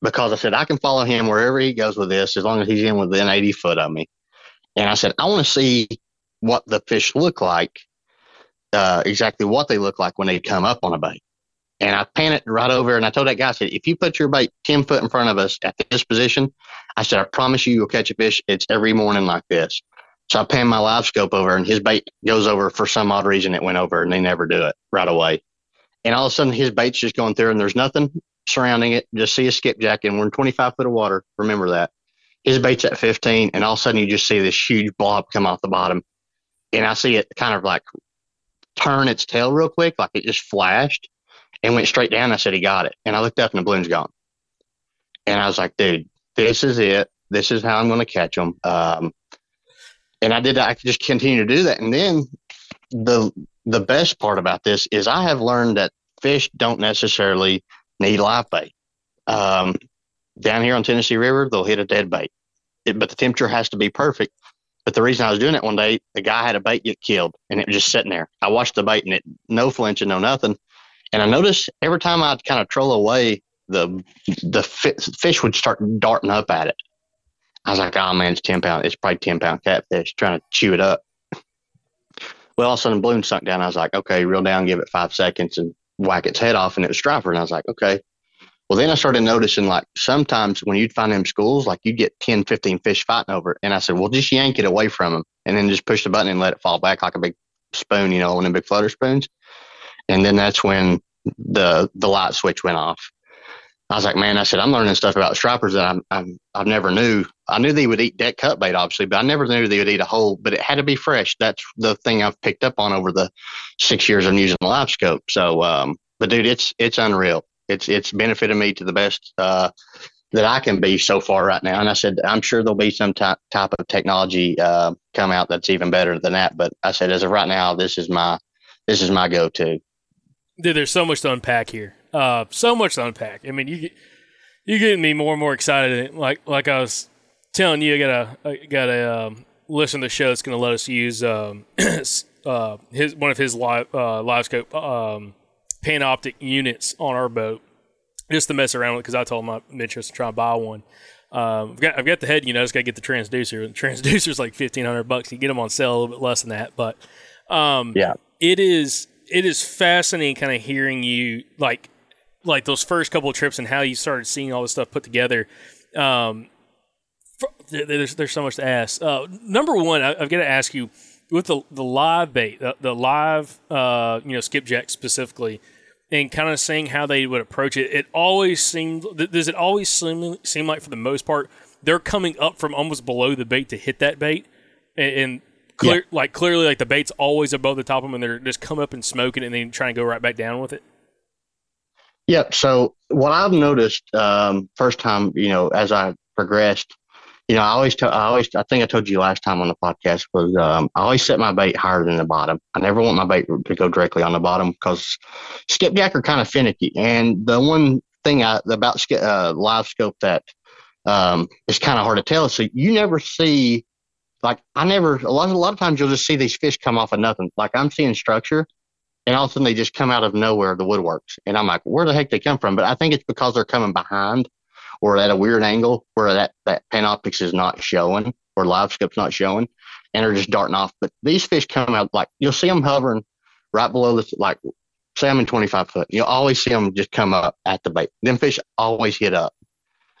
because I said, I can follow him wherever he goes with this as long as he's in within 80 foot of me. And I said, I want to see what the fish look like, uh, exactly what they look like when they come up on a bait. And I panicked right over and I told that guy, I said, if you put your bait 10 foot in front of us at this position, I said, I promise you, you'll catch a fish. It's every morning like this. So I pan my live scope over and his bait goes over for some odd reason. It went over and they never do it right away. and all of a sudden his bait's just going through, and there's nothing surrounding it. Just see a skipjack, and we're in 25 foot of water. Remember that. His bait's at 15, and all of a sudden you just see this huge blob come off the bottom, and I see it kind of like turn its tail real quick, like it just flashed, and went straight down. I said he got it, and I looked up, and the balloon's gone. And I was like, dude, this is it. This is how I'm going to catch them. Um, and I did. that. I could just continue to do that, and then the the best part about this is I have learned that fish don't necessarily need live bait. Um, down here on Tennessee River, they'll hit a dead bait, it, but the temperature has to be perfect. But the reason I was doing it one day, the guy had a bait get killed, and it was just sitting there. I watched the bait, and it no flinching, no nothing. And I noticed every time I'd kind of troll away, the the fish would start darting up at it. I was like, oh man, it's ten pound. It's probably ten pound catfish trying to chew it up. Well, all of a sudden, balloon sunk down. I was like, okay, reel down, give it five seconds, and whack its head off, and it was striper. And I was like, okay. Well, then I started noticing like sometimes when you'd find them schools, like you'd get 10, 15 fish fighting over it. And I said, well, just yank it away from them and then just push the button and let it fall back like a big spoon, you know, one of the big flutter spoons. And then that's when the the light switch went off. I was like, man, I said, I'm learning stuff about stripers that I'm, I'm, I've never knew. I knew they would eat deck cut bait, obviously, but I never knew they would eat a whole, but it had to be fresh. That's the thing I've picked up on over the six years I'm using the live scope. So, um, but dude, it's, it's unreal. It's, it's benefited me to the best, uh, that I can be so far right now. And I said, I'm sure there'll be some type, type of technology, uh, come out that's even better than that. But I said, as of right now, this is my, this is my go-to. Dude, there's so much to unpack here. Uh, so much to unpack. I mean, you you getting me more and more excited. Like like I was telling you, I gotta gotta um, listen to the show that's gonna let us use um, uh, his one of his live uh, live scope um, Panoptic units on our boat just to mess around with because I told him I'm interested in trying to buy one. Um, I've got I've got the head, you know, I just got to get the transducer. The transducer's like fifteen hundred bucks. You get them on sale a little bit less than that, but um, yeah, it is it is fascinating kind of hearing you like like those first couple of trips and how you started seeing all this stuff put together. Um, there's there's so much to ask. Uh, number one, I, have got to ask you with the the live bait, the, the live uh, you know skipjack specifically, and kind of seeing how they would approach it. It always seemed does it always seem seem like for the most part they're coming up from almost below the bait to hit that bait, and, and clear yeah. like clearly like the bait's always above the top of them, and they're just come up and smoking, and then try and go right back down with it. Yep. So what I've noticed um, first time, you know, as I progressed, you know, I always, t- I always, I think I told you last time on the podcast was um, I always set my bait higher than the bottom. I never want my bait to go directly on the bottom because skipjack are kind of finicky. And the one thing I, about uh, live scope that um, is kind of hard to tell. So you never see, like, I never, a lot, a lot of times you'll just see these fish come off of nothing. Like I'm seeing structure and all of a sudden they just come out of nowhere, the woodworks. And I'm like, where the heck they come from? But I think it's because they're coming behind or at a weird angle where that, that Panoptix is not showing or live scope's not showing and they're just darting off. But these fish come out like you'll see them hovering right below the, like, say I'm in 25 foot. You'll always see them just come up at the bait. Them fish always hit up.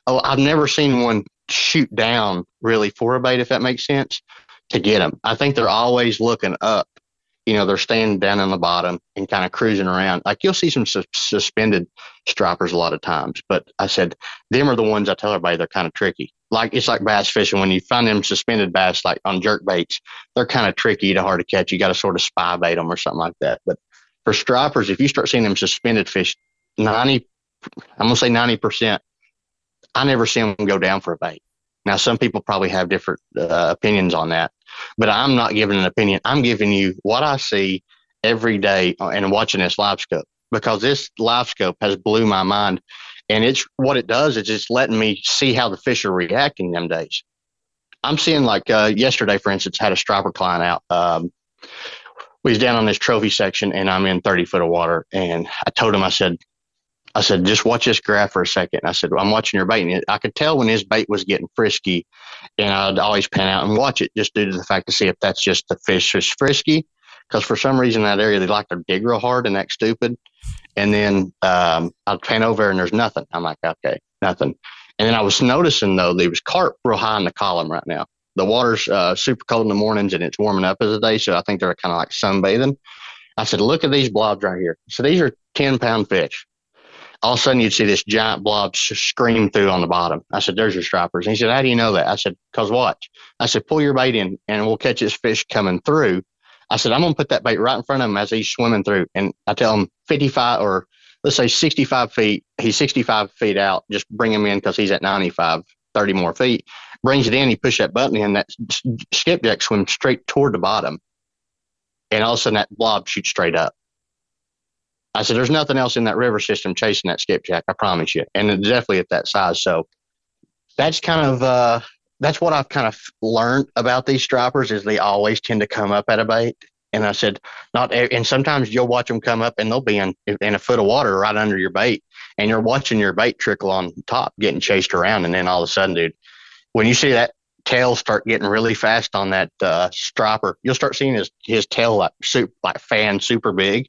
Oh, I've never seen one shoot down really for a bait, if that makes sense, to get them. I think they're always looking up you know, they're staying down on the bottom and kind of cruising around. Like you'll see some su- suspended stripers a lot of times, but I said them are the ones I tell everybody they're kind of tricky. Like it's like bass fishing when you find them suspended bass like on jerk baits, they're kind of tricky to hard to catch. You got to sort of spy bait them or something like that. But for stripers, if you start seeing them suspended fish, ninety, I'm gonna say ninety percent, I never see them go down for a bait. Now, some people probably have different uh, opinions on that, but I'm not giving an opinion. I'm giving you what I see every day and watching this live scope because this live scope has blew my mind. And it's what it does is it's letting me see how the fish are reacting them days. I'm seeing like uh, yesterday, for instance, had a striper client out. Um, we was down on this trophy section and I'm in 30 foot of water. And I told him, I said, I said, just watch this graph for a second. I said, well, I'm watching your bait. And I could tell when his bait was getting frisky, and I'd always pan out and watch it just due to the fact to see if that's just the fish is frisky. Because for some reason that area, they like to dig real hard and act stupid. And then um, I'd pan over and there's nothing. I'm like, okay, nothing. And then I was noticing, though, there was carp real high in the column right now. The water's uh, super cold in the mornings and it's warming up as a day. So I think they're kind of like sunbathing. I said, look at these blobs right here. So these are 10 pound fish. All of a sudden you'd see this giant blob scream through on the bottom. I said, there's your stripers. And he said, how do you know that? I said, cause watch. I said, pull your bait in and we'll catch this fish coming through. I said, I'm going to put that bait right in front of him as he's swimming through. And I tell him 55 or let's say 65 feet. He's 65 feet out. Just bring him in because he's at 95, 30 more feet. Brings it in. He push that button and that skipjack swims straight toward the bottom. And all of a sudden that blob shoots straight up. I said, there's nothing else in that river system chasing that skipjack. I promise you. And it's definitely at that size. So that's kind of, uh, that's what I've kind of learned about these stripers is they always tend to come up at a bait. And I said, not, and sometimes you'll watch them come up and they'll be in, in a foot of water right under your bait. And you're watching your bait trickle on top, getting chased around. And then all of a sudden, dude, when you see that tail start getting really fast on that uh, striper, you'll start seeing his, his tail like super, like fan super big.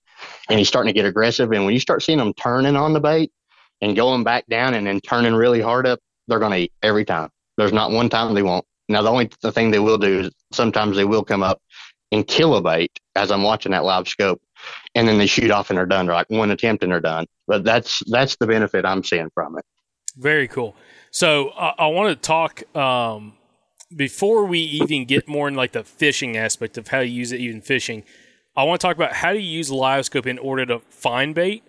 And he's starting to get aggressive. And when you start seeing them turning on the bait and going back down and then turning really hard up, they're going to eat every time. There's not one time they won't. Now, the only the thing they will do is sometimes they will come up and kill a bait as I'm watching that live scope, and then they shoot off and they're done. Like one attempt and they're done. But that's that's the benefit I'm seeing from it. Very cool. So I, I want to talk um, before we even get more in like the fishing aspect of how you use it, even fishing. I want to talk about how do you use live in order to find bait,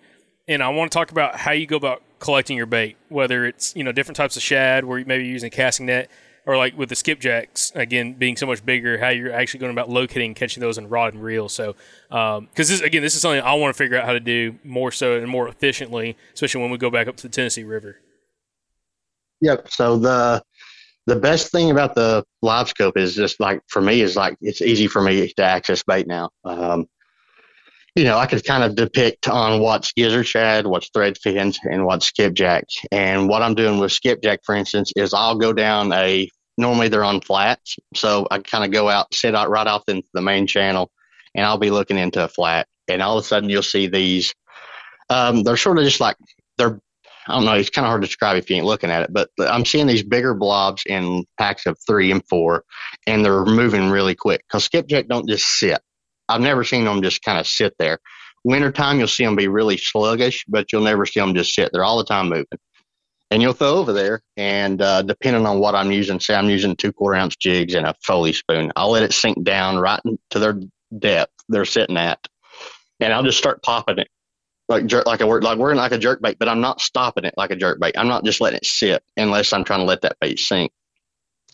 and I want to talk about how you go about collecting your bait, whether it's you know different types of shad, where you maybe using a casting net, or like with the skipjacks again being so much bigger, how you're actually going about locating and catching those in rod and reel. So, because um, this again, this is something I want to figure out how to do more so and more efficiently, especially when we go back up to the Tennessee River. Yep. So the the best thing about the live scope is just like for me is like it's easy for me to access bait now. Um, you know, I could kind of depict on what's gizzard shad, what's thread fins, and what's skipjack. And what I'm doing with skipjack, for instance, is I'll go down a normally they're on flats, so I kind of go out, sit out right off into the main channel, and I'll be looking into a flat, and all of a sudden you'll see these. Um, they're sort of just like they're. I don't know. It's kind of hard to describe if you ain't looking at it, but I'm seeing these bigger blobs in packs of three and four, and they're moving really quick because skipjack don't just sit I've never seen them just kind of sit there. Wintertime, you'll see them be really sluggish, but you'll never see them just sit. They're all the time moving. And you'll throw over there, and uh, depending on what I'm using, say I'm using two quarter ounce jigs and a Foley spoon, I'll let it sink down right to their depth they're sitting at, and I'll just start popping it like jerk, like a word, like we're like a jerk bait, but I'm not stopping it like a jerk bait. I'm not just letting it sit unless I'm trying to let that bait sink.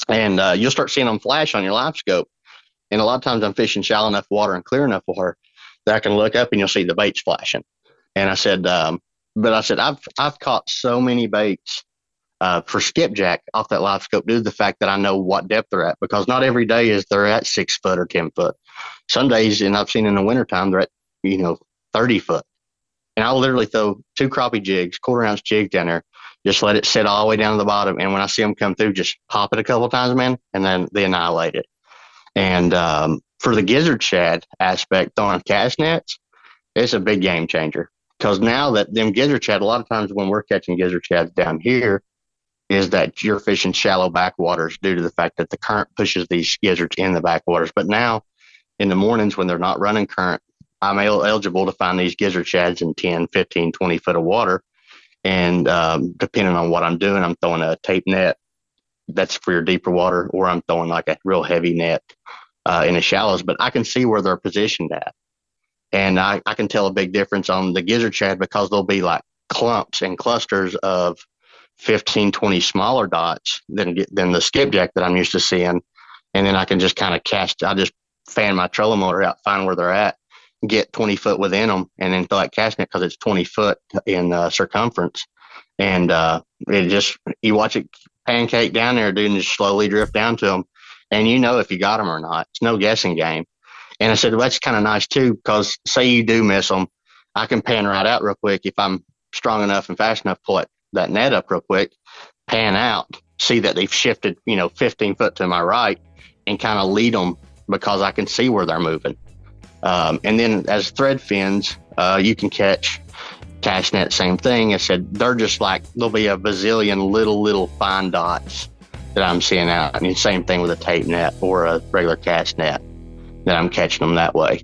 And uh, you'll start seeing them flash on your live scope and a lot of times I'm fishing shallow enough water and clear enough water that I can look up and you'll see the baits flashing. And I said, um, but I said, I've, I've caught so many baits uh, for skipjack off that live scope due to the fact that I know what depth they're at because not every day is they're at six foot or 10 foot. Some days, and I've seen in the wintertime, they're at, you know, 30 foot. And I'll literally throw two crappie jigs, quarter ounce jig down there, just let it sit all the way down to the bottom. And when I see them come through, just pop it a couple times, man, and then they annihilate it. And um, for the gizzard shad aspect on cast nets, it's a big game changer because now that them gizzard shad, a lot of times when we're catching gizzard shads down here, is that you're fishing shallow backwaters due to the fact that the current pushes these gizzards in the backwaters. But now, in the mornings when they're not running current, I'm el- eligible to find these gizzard shads in 10, 15, 20 foot of water. And um, depending on what I'm doing, I'm throwing a tape net that's for your deeper water, or I'm throwing like a real heavy net uh, in the shallows. But I can see where they're positioned at, and I, I can tell a big difference on the gizzard shad because there'll be like clumps and clusters of 15, 20 smaller dots than than the skipjack that I'm used to seeing, and then I can just kind of cast. I just fan my trolling motor out, find where they're at, get 20 foot within them, and then throw that cast net because it's 20 foot in uh, circumference. And uh, it just you watch it pancake down there, dude, and just slowly drift down to them. And you know if you got them or not. It's no guessing game. And I said, well, that's kind of nice too, because say you do miss them, I can pan right out real quick if I'm strong enough and fast enough, pull that net up real quick, pan out, see that they've shifted, you know, 15 foot to my right, and kind of lead them because I can see where they're moving. Um, and then as thread fins, uh, you can catch cast net, same thing. I said they're just like there'll be a bazillion little little fine dots that I'm seeing out. And mean, same thing with a tape net or a regular cast net that I'm catching them that way.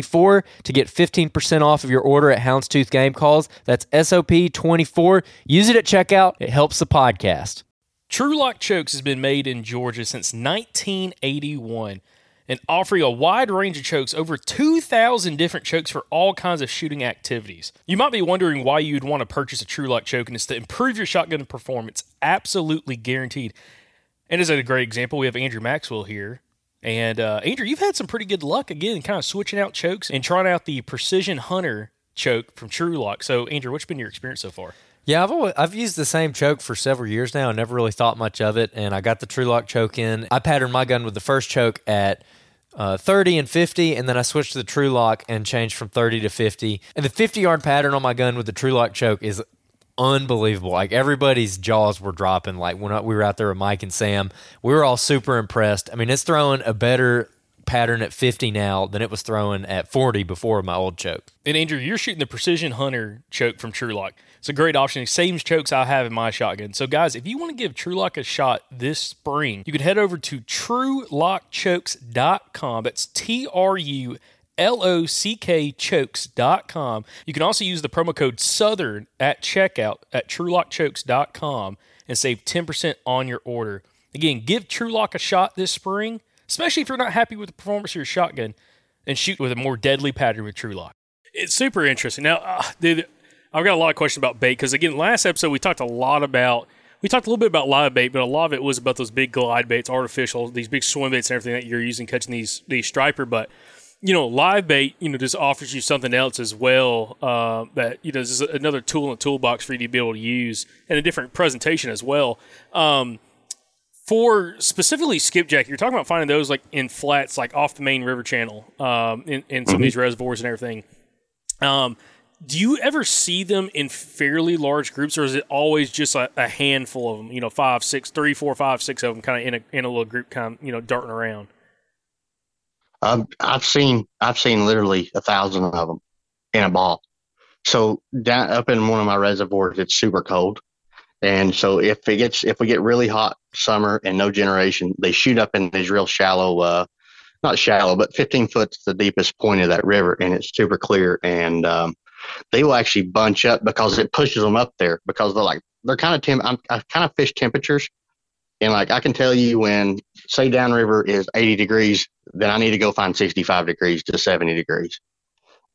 to get 15% off of your order at Houndstooth Game Calls. That's SOP24. Use it at checkout. It helps the podcast. Trulock Chokes has been made in Georgia since 1981 and offering a wide range of chokes, over 2,000 different chokes for all kinds of shooting activities. You might be wondering why you'd want to purchase a Trulock choke, and it's to improve your shotgun performance. Absolutely guaranteed. And as a great example, we have Andrew Maxwell here and uh, Andrew, you've had some pretty good luck again, kind of switching out chokes and trying out the Precision Hunter choke from Trulock. So, Andrew, what's been your experience so far? Yeah, I've always, I've used the same choke for several years now. I never really thought much of it, and I got the Trulock choke in. I patterned my gun with the first choke at uh, 30 and 50, and then I switched to the Trulock and changed from 30 to 50. And the 50 yard pattern on my gun with the Trulock choke is unbelievable. Like everybody's jaws were dropping. Like when we were out there with Mike and Sam, we were all super impressed. I mean, it's throwing a better pattern at 50 now than it was throwing at 40 before my old choke. And Andrew, you're shooting the Precision Hunter choke from Trulock. It's a great option. Same chokes I have in my shotgun. So, guys, if you want to give Trulock a shot this spring, you can head over to trulockchokes.com. That's T R U L-O-C-K-chokes.com. You can also use the promo code SOUTHERN at checkout at trulockchokes.com and save 10% on your order. Again, give Trulock a shot this spring, especially if you're not happy with the performance of your shotgun, and shoot with a more deadly pattern with Trulock. It's super interesting. Now, uh, dude, I've got a lot of questions about bait because, again, last episode we talked a lot about – we talked a little bit about live bait, but a lot of it was about those big glide baits, artificial, these big swim baits and everything that you're using catching these these striper. But you know, live bait, you know, just offers you something else as well. Uh, that you know, this is another tool in the toolbox for you to be able to use, and a different presentation as well. Um, for specifically skipjack, you're talking about finding those like in flats, like off the main river channel, um, in, in some mm-hmm. of these reservoirs and everything. Um, do you ever see them in fairly large groups, or is it always just a, a handful of them? You know, five, six, three, four, five, six of them, kind of in a in a little group, kind of you know, darting around. I've I've seen I've seen literally a thousand of them in a ball. So down up in one of my reservoirs, it's super cold, and so if it gets if we get really hot summer and no generation, they shoot up in these real shallow, uh, not shallow, but 15 foot's the deepest point of that river, and it's super clear, and um, they will actually bunch up because it pushes them up there because they're like they're kind of temp. I'm, I kind of fish temperatures and like I can tell you when, say, downriver is 80 degrees, then I need to go find 65 degrees to 70 degrees.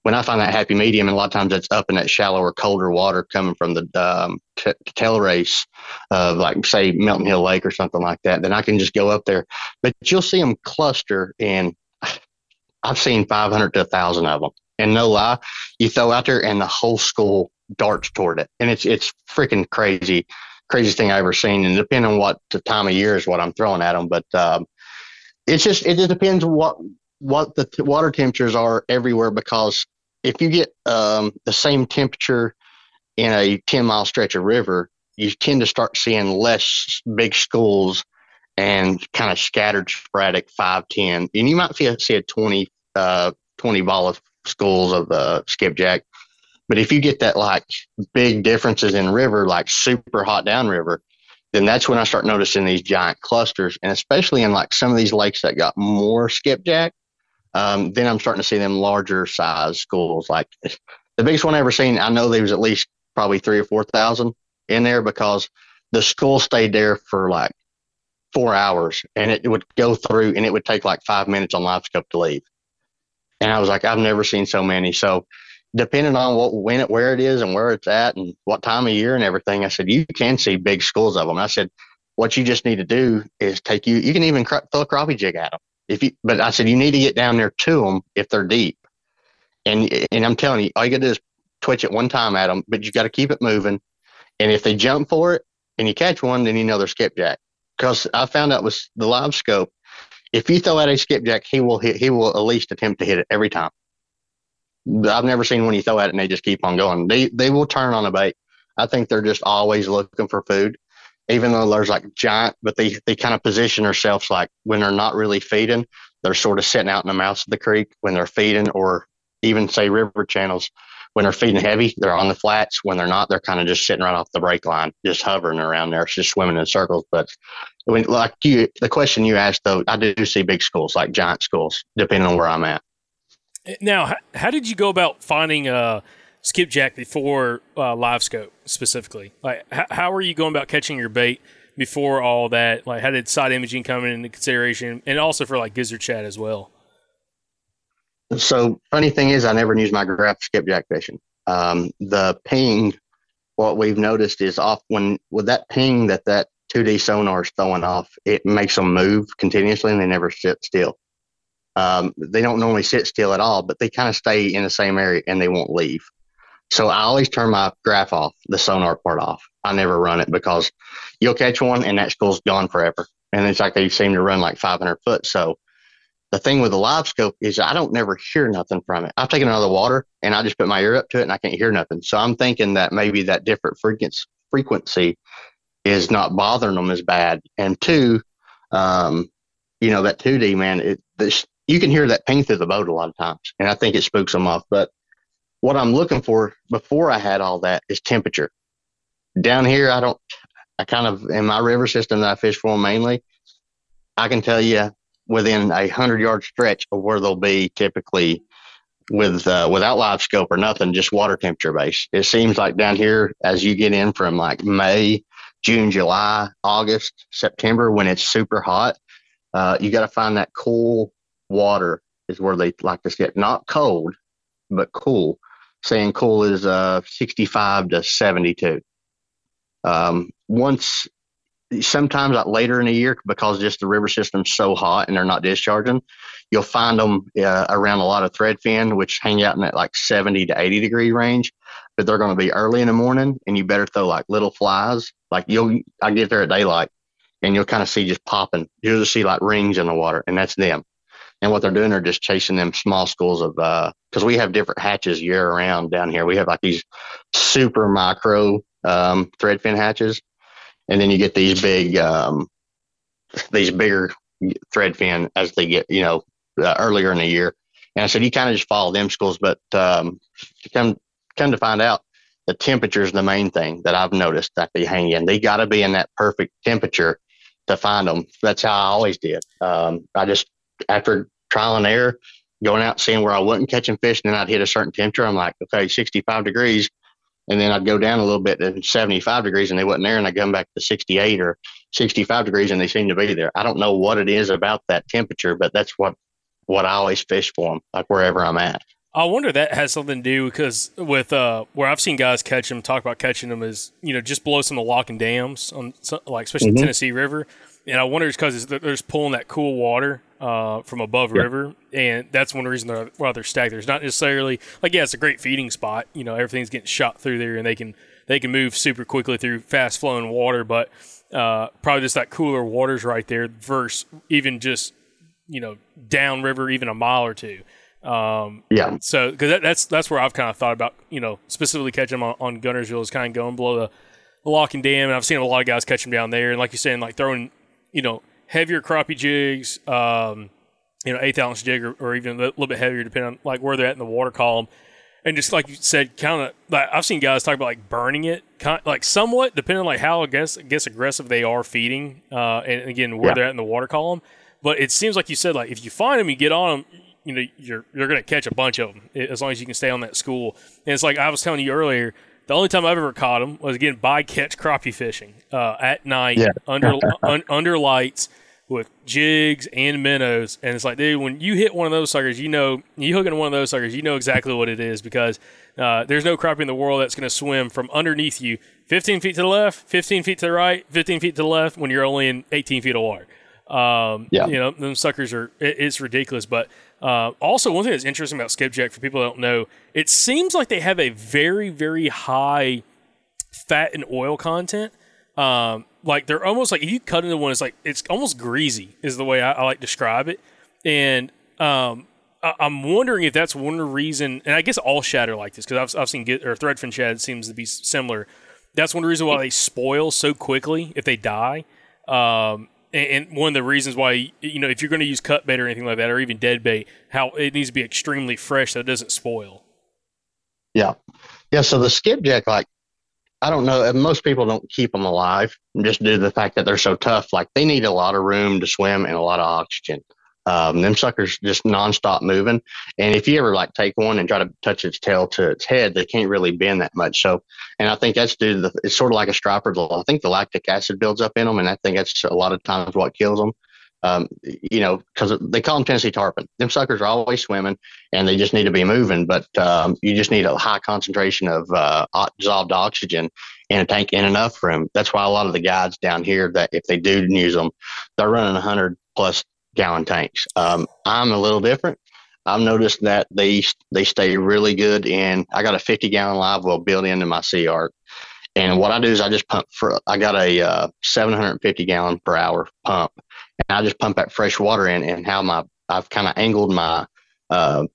When I find that happy medium, and a lot of times it's up in that shallower, colder water coming from the um, t- tail race of, like, say, Melton Hill Lake or something like that, then I can just go up there. But you'll see them cluster, and I've seen 500 to 1,000 of them. And no lie, you throw out there, and the whole school darts toward it, and it's it's freaking crazy craziest thing I ever seen. And depending on what the time of year is, what I'm throwing at them. But um, it's just it just depends what what the t- water temperatures are everywhere. Because if you get um, the same temperature in a 10 mile stretch of river, you tend to start seeing less big schools and kind of scattered sporadic 5 10 and you might see see a 20 uh, 20 ball of schools of uh, skipjack but if you get that like big differences in river, like super hot downriver, then that's when I start noticing these giant clusters. And especially in like some of these lakes that got more skipjack, um, then I'm starting to see them larger size schools. Like the biggest one I ever seen, I know there was at least probably three or 4,000 in there because the school stayed there for like four hours and it would go through and it would take like five minutes on live scope to leave. And I was like, I've never seen so many. So depending on what when it where it is and where it's at and what time of year and everything, I said you can see big schools of them. I said what you just need to do is take you. You can even throw a crappie jig at them if you. But I said you need to get down there to them if they're deep. And and I'm telling you, all you got to do is twitch it one time at them, but you got to keep it moving. And if they jump for it and you catch one, then you know they're skipjack. Because I found out with the live scope, if you throw out a skipjack, he will hit. He will at least attempt to hit it every time I've never seen one you throw at it and they just keep on going. They they will turn on a bait. I think they're just always looking for food, even though there's like giant, but they they kind of position themselves like when they're not really feeding, they're sort of sitting out in the mouths of the creek when they're feeding, or even say river channels when they're feeding heavy, they're on the flats. When they're not, they're kind of just sitting right off the break line, just hovering around there, just swimming in circles. But when, like you, the question you asked though, I do see big schools, like giant schools, depending on where I'm at. Now, how did you go about finding uh, skipjack before uh, live scope specifically? Like, how, how are you going about catching your bait before all that? Like, how did side imaging come into consideration, and also for like gizzard shad as well? So funny thing is, I never used my graph skipjack fishing. Um, the ping, what we've noticed is off when with that ping that that 2D sonar is throwing off, it makes them move continuously and they never sit still. Um, they don't normally sit still at all, but they kind of stay in the same area and they won't leave. So I always turn my graph off, the sonar part off. I never run it because you'll catch one and that school's gone forever. And it's like they seem to run like 500 foot. So the thing with the live scope is I don't never hear nothing from it. I've taken the water and I just put my ear up to it and I can't hear nothing. So I'm thinking that maybe that different frequency frequency is not bothering them as bad. And two, um, you know, that 2D man, it, this, you can hear that ping through the boat a lot of times, and I think it spooks them off. But what I'm looking for before I had all that is temperature. Down here, I don't. I kind of in my river system that I fish for mainly. I can tell you within a hundred yard stretch of where they'll be typically with uh, without live scope or nothing, just water temperature base. It seems like down here as you get in from like May, June, July, August, September when it's super hot, uh, you got to find that cool water is where they like to sit, not cold, but cool. Saying cool is uh, 65 to 72. Um, once sometimes like later in the year because just the river system's so hot and they're not discharging you'll find them uh, around a lot of threadfin which hang out in that like 70 to 80 degree range. But they're going to be early in the morning and you better throw like little flies. Like you'll i get there at daylight and you'll kind of see just popping. You'll just see like rings in the water and that's them and what they're doing are just chasing them small schools of because uh, we have different hatches year round down here we have like these super micro um, threadfin hatches and then you get these big, um, these bigger thread fin as they get, you know, uh, earlier in the year. And I said, you kind of just follow them schools, but um, come come to find out, the temperature is the main thing that I've noticed that they hang in. They got to be in that perfect temperature to find them. That's how I always did. Um, I just after trial and error, going out seeing where I wasn't catching fish, and then I'd hit a certain temperature. I'm like, okay, 65 degrees and then I'd go down a little bit to 75 degrees and they wasn't there and I come back to 68 or 65 degrees and they seem to be there. I don't know what it is about that temperature, but that's what what I always fish for them, like wherever I'm at. I wonder that has something to do because with uh, where I've seen guys catch them, talk about catching them is you know just below some of the locking dams on like especially mm-hmm. the Tennessee River, and I wonder it's because they're just pulling that cool water uh, from above yeah. river, and that's one reason they're, why they're stacked there. It's not necessarily like yeah, it's a great feeding spot. You know, everything's getting shot through there, and they can they can move super quickly through fast flowing water. But uh, probably just that cooler waters right there versus even just you know down river, even a mile or two. Um, yeah. So because that, that's that's where I've kind of thought about you know specifically catching them on, on Guntersville is kind of going below the, the locking dam, and I've seen a lot of guys catch them down there, and like you're saying, like throwing you know heavier crappie jigs, um, you know, eighth ounce jig or, or, even a little bit heavier, depending on like where they're at in the water column. And just like you said, kind of like I've seen guys talk about like burning it, kind of, like somewhat depending on like how I guess I guess aggressive they are feeding, uh, and again where yeah. they're at in the water column. But it seems like you said like if you find them, you get on them, you know, you're you're gonna catch a bunch of them as long as you can stay on that school. And it's like I was telling you earlier, the only time I've ever caught them was again by catch crappie fishing uh, at night yeah. under un, under lights with jigs and minnows. And it's like, dude, when you hit one of those suckers, you know, you hook into one of those suckers, you know exactly what it is because uh, there's no crappie in the world that's going to swim from underneath you 15 feet to the left, 15 feet to the right, 15 feet to the left when you're only in 18 feet of water. Um, yeah. You know, them suckers are, it, it's ridiculous. But uh, also, one thing that's interesting about skipjack for people that don't know, it seems like they have a very, very high fat and oil content. Um, like they're almost like if you cut into one, it's like it's almost greasy is the way I, I like describe it. And um, I- I'm wondering if that's one reason, and I guess all shad are like this because I've, I've seen get, or threadfin shad seems to be similar. That's one reason why they spoil so quickly if they die. Um, and, one of the reasons why you know if you're going to use cut bait or anything like that, or even dead bait, how it needs to be extremely fresh so it doesn't spoil. Yeah. Yeah. So the skipjack, like, I don't know. Most people don't keep them alive just due to the fact that they're so tough. Like, they need a lot of room to swim and a lot of oxygen. Um, them suckers just nonstop moving. And if you ever like take one and try to touch its tail to its head, they can't really bend that much. So, and I think that's due to the, it's sort of like a striper. I think the lactic acid builds up in them, and I think that's a lot of times what kills them. Um, you know, because they call them Tennessee tarpon. Them suckers are always swimming, and they just need to be moving. But um, you just need a high concentration of uh, dissolved oxygen in a tank and enough room. That's why a lot of the guides down here that if they do use them, they're running a 100 plus gallon tanks. Um, I'm a little different. I've noticed that they they stay really good in. I got a 50 gallon live well built into my SeaArk, and what I do is I just pump for. I got a uh, 750 gallon per hour pump, and I just pump that fresh water in. And how my I've kind of angled my uh,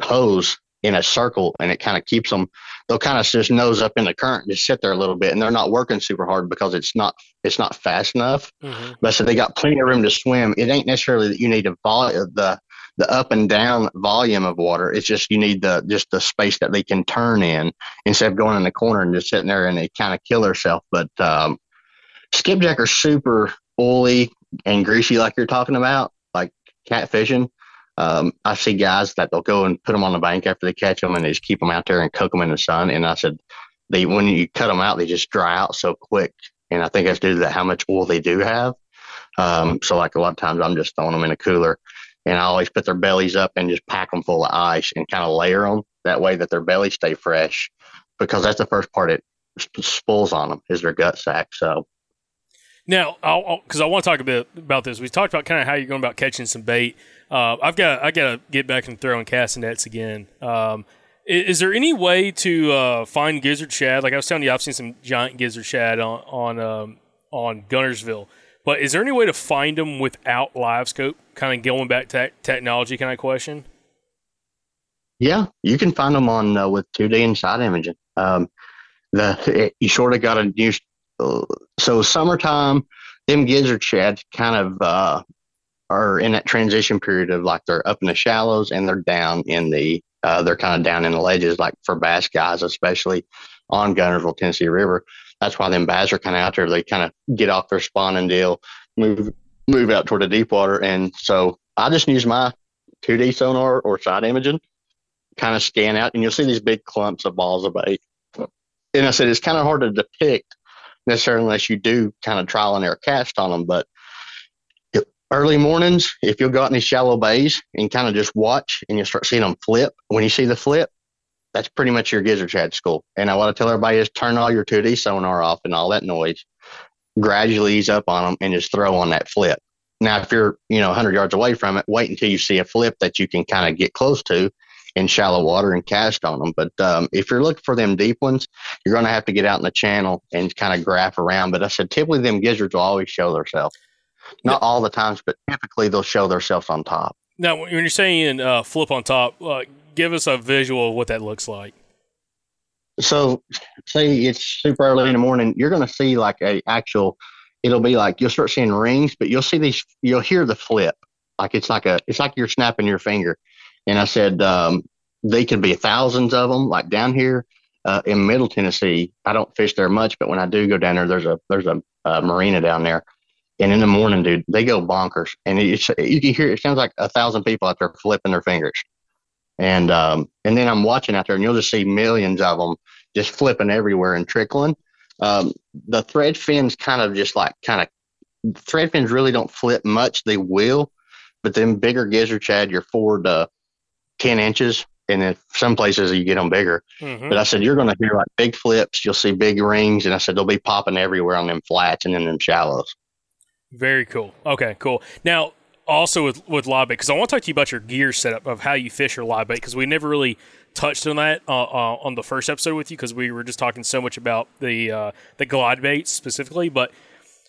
hose in a circle, and it kind of keeps them. They'll kind of just nose up in the current, just sit there a little bit, and they're not working super hard because it's not it's not fast enough. Mm-hmm. But so they got plenty of room to swim. It ain't necessarily that you need a vol- the the up and down volume of water. It's just you need the just the space that they can turn in instead of going in the corner and just sitting there and they kind of kill herself. But um, skipjack are super oily and greasy, like you're talking about, like catfishing. Um, I see guys that they'll go and put them on the bank after they catch them and they just keep them out there and cook them in the sun. And I said, they when you cut them out, they just dry out so quick. And I think that's due to how much oil they do have. Um, so like a lot of times I'm just throwing them in a cooler and I always put their bellies up and just pack them full of ice and kind of layer them that way that their bellies stay fresh because that's the first part it sp- spools on them is their gut sac. So Now, because I want to talk a bit about this, we talked about kind of how you're going about catching some bait. Uh, I've got I got to get back and throwing casting nets again. Um, is, is there any way to uh, find gizzard shad? Like I was telling you, I've seen some giant gizzard shad on on um, on Guntersville, but is there any way to find them without live scope? Kind of going back to technology kind of question. yeah, you can find them on uh, with 2D and inside imaging. Um, the it, you sort of got to use so summertime. Them gizzard shads kind of uh, are in that transition period of like they're up in the shallows and they're down in the uh, they're kind of down in the ledges, like for bass guys, especially on Guntersville, Tennessee River. That's why them bass are kind of out there. They kind of get off their spawning deal, move move out toward the deep water, and so I just use my 2D sonar or side imaging, kind of scan out, and you'll see these big clumps of balls of bait. And I said it's kind of hard to depict necessarily unless you do kind of trial and error cast on them, but early mornings, if you'll go out in these shallow bays and kind of just watch and you start seeing them flip, when you see the flip, that's pretty much your gizzard shad school. And I want to tell everybody is turn all your 2D sonar off and all that noise, gradually ease up on them and just throw on that flip. Now, if you're, you know, 100 yards away from it, wait until you see a flip that you can kind of get close to in shallow water and cast on them. But um, if you're looking for them deep ones, you're going to have to get out in the channel and kind of graph around. But I said typically them gizzards will always show themselves. Not all the times, but typically they'll show themselves on top. Now, when you're saying uh, flip on top, uh, give us a visual of what that looks like. So, say it's super early in the morning, you're going to see like a actual. It'll be like you'll start seeing rings, but you'll see these. You'll hear the flip, like it's like a. It's like you're snapping your finger. And I said, um, they could be thousands of them. Like down here uh, in Middle Tennessee, I don't fish there much, but when I do go down there, there's a there's a, a marina down there, and in the morning, dude, they go bonkers, and it, you can hear it sounds like a thousand people out there flipping their fingers, and um, and then I'm watching out there, and you'll just see millions of them just flipping everywhere and trickling. Um, the thread fins kind of just like kind of thread fins really don't flip much; they will, but then bigger gizzard shad, your Ford. Uh, 10 inches. And then some places you get them bigger. Mm-hmm. But I said, you're going to hear like big flips. You'll see big rings. And I said, they'll be popping everywhere on them flats and in them shallows. Very cool. Okay, cool. Now, also with with live bait because I want to talk to you about your gear setup of how you fish your live bait because we never really touched on that uh, uh, on the first episode with you because we were just talking so much about the uh, the glide bait specifically. But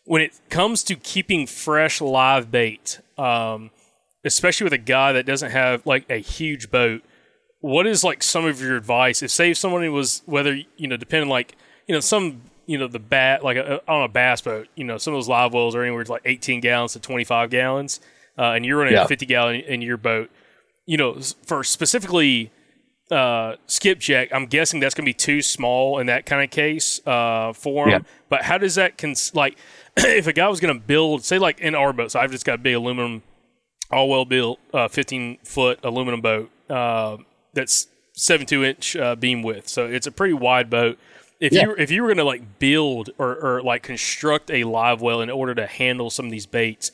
when it comes to keeping fresh live bait, um, especially with a guy that doesn't have like a huge boat, what is like some of your advice? If say if someone was whether you know depending like you know some you know the bat like a, on a bass boat, you know some of those live wells are anywhere like 18 gallons to 25 gallons, uh, and you're running Yeah. a 50 gallon in your boat. You know, for specifically uh, skipjack, I'm guessing that's going to be too small in that kind of case uh, for Yeah. them. But how does that cons- like if a guy was going to build, say like in our boat, so I've just got a big aluminum, all well built, uh, 15 foot aluminum boat uh, that's 72 inch uh, beam width, so it's a pretty wide boat. If Yeah. you if you were going to like build or, or like construct a live well in order to handle some of these baits,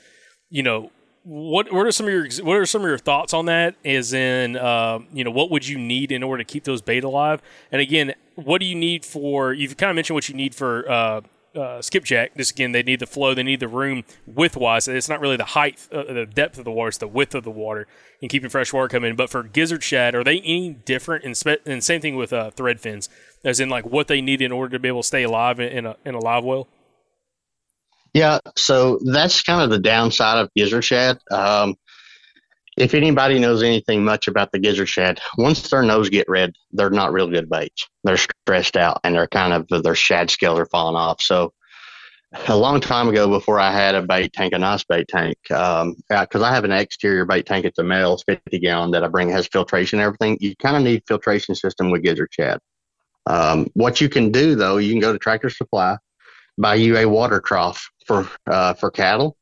you know, what what are some of your what are some of your thoughts on that? As in, uh, you know, what would you need in order to keep those bait alive? And again, what do you need for? You've kind of mentioned what you need for uh, uh, skipjack. Just again, they need the flow, they need the room width wise. It's not really the height, uh, the depth of the water; it's the width of the water and keeping fresh water coming in. But for gizzard shad, are they any different? And, spe- and same thing with uh, thread fins, as in like what they need in order to be able to stay alive in, in a in a live well. Yeah, so that's kind of the downside of gizzard shad. Um, if anybody knows anything much about the gizzard shad, once their nose get red, they're not real good baits. They're stressed out and they're kind of their shad scales are falling off. So a long time ago, before I had a bait tank, a nice bait tank, um, because I have an exterior bait tank, it's a male, it's 50 gallon that I bring has filtration and everything. You kind of need filtration system with gizzard shad. Um, what you can do though, you can go to Tractor Supply, buy you a water trough for uh, for cattle.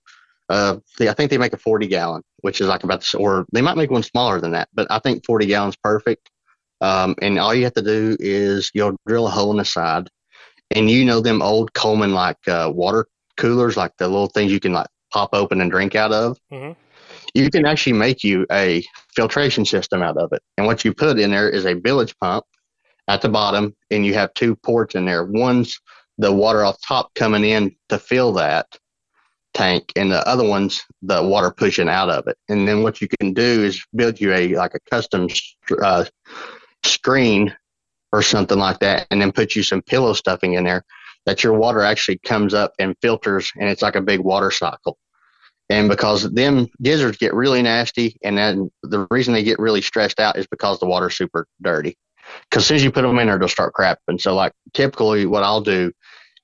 Uh, I think they make a 40 gallon, which is like about, the, or they might make one smaller than that, but I think 40 gallons perfect. Um, and all you have to do is you'll drill a hole in the side, and you know them old Coleman like uh, water coolers, like the little things you can like pop open and drink out of. Mhm. You can actually make you a filtration system out of it, and what you put in there is a bilge pump at the bottom, and you have two ports in there. One's the water off top coming in to fill that tank, and the other one's the water pushing out of it. And then what you can do is build you a like a custom uh, screen or something like that, and then put you some pillow stuffing in there that your water actually comes up and filters, and it's like a big water cycle. And because them gizzards get really nasty, and then the reason they get really stressed out is because the water's super dirty. Because as soon as you put them in there, they'll start crapping. So, like typically, what I'll do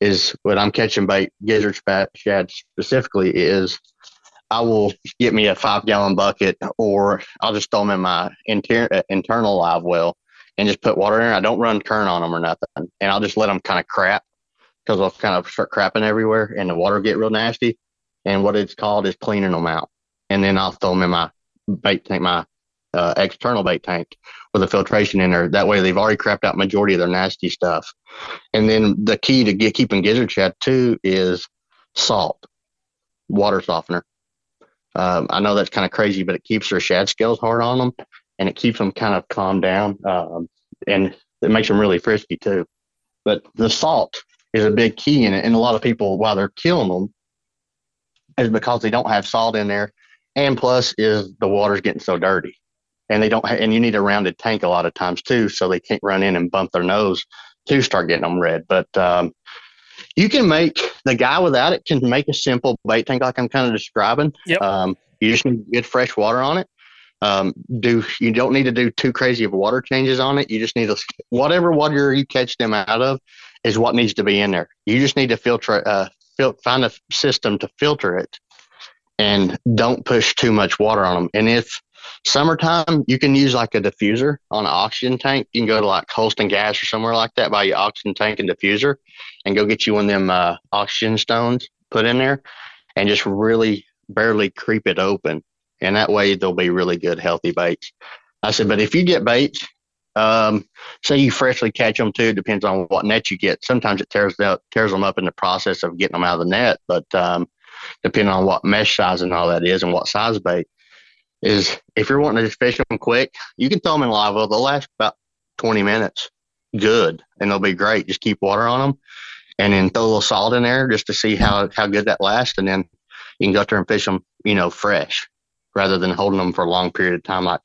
is what I'm catching bait, gizzard shad specifically, is I will get me a five gallon bucket, or I'll just throw them in my inter- uh, internal live well and just put water in. I don't run current on them or nothing, and I'll just let them kind of crap because they'll kind of start crapping everywhere, and the water get real nasty. And what it's called is cleaning them out, and then I'll throw them in my bait tank, my uh, external bait tank with a filtration in there. That way, they've already crapped out majority of their nasty stuff. And then the key to get keeping gizzard shad too is salt, water softener. Um, I know that's kind of crazy, but it keeps their shad scales hard on them, and it keeps them kind of calm down, um, and it makes them really frisky too. But the salt is a big key in it, and a lot of people, while they're killing them, is because they don't have salt in there, and plus is the water's getting so dirty, and they don't, ha- and you need a rounded tank a lot of times too, so they can't run in and bump their nose to start getting them red. But um, you can make the guy without it can make a simple bait tank like I'm kind of describing. Yep. Um, you just need good fresh water on it. Um, do you don't need to do too crazy of water changes on it. You just need to whatever water you catch them out of is what needs to be in there. You just need to filter, uh, fil- find a system to filter it, and don't push too much water on them. And if summertime, you can use like a diffuser on an oxygen tank. You can go to like Holston Gas or somewhere like that, buy your oxygen tank and diffuser, and go get you one of them uh, oxygen stones put in there, and just really barely creep it open, and that way they'll be really good, healthy baits. I said, but if you get baits, um, say you freshly catch them too, depends on what net you get. Sometimes it tears out, tears them up in the process of getting them out of the net, but um, depending on what mesh size and all that is and what size bait is if you're wanting to just fish them quick, you can throw them in live well. They'll last about 20 minutes, good, and they'll be great. Just keep water on them, and then throw a little salt in there just to see how how good that lasts, and then you can go out there and fish them, you know, fresh, rather than holding them for a long period of time. Like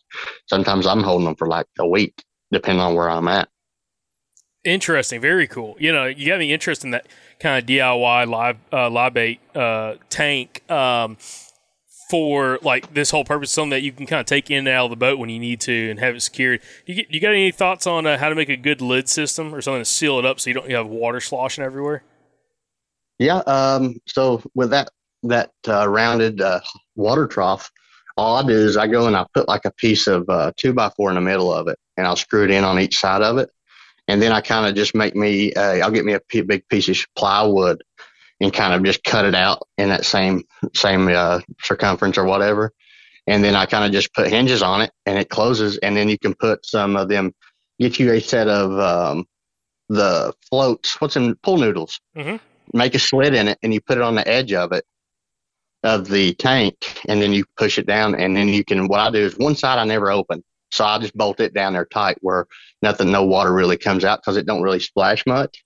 sometimes I'm holding them for like a week, depending on where I'm at. Interesting, very cool. You know, you got me interested in that kind of DIY live uh, live bait uh, tank. Um, for like this whole purpose, something that you can kind of take in and out of the boat when you need to and have it secured. You you got any thoughts on uh, how to make a good lid system or something to seal it up so you don't you have water sloshing everywhere? Yeah. Um, so with that that uh, rounded uh, water trough, all I do is I go and I put like a piece of uh, two by four in the middle of it, and I'll screw it in on each side of it, and then I kind of just make me I'll get me a big piece of plywood and kind of just cut it out in that same same uh, circumference or whatever, and then I kind of just put hinges on it, and it closes, and then you can put some of them. Get you a set of um, the floats. What's in pool noodles? Mhm. Make a slit in it, and you put it on the edge of it of the tank, and then you push it down, and then you can. What I do is one side I never open, so I just bolt it down there tight where nothing, no water really comes out because it don't really splash much.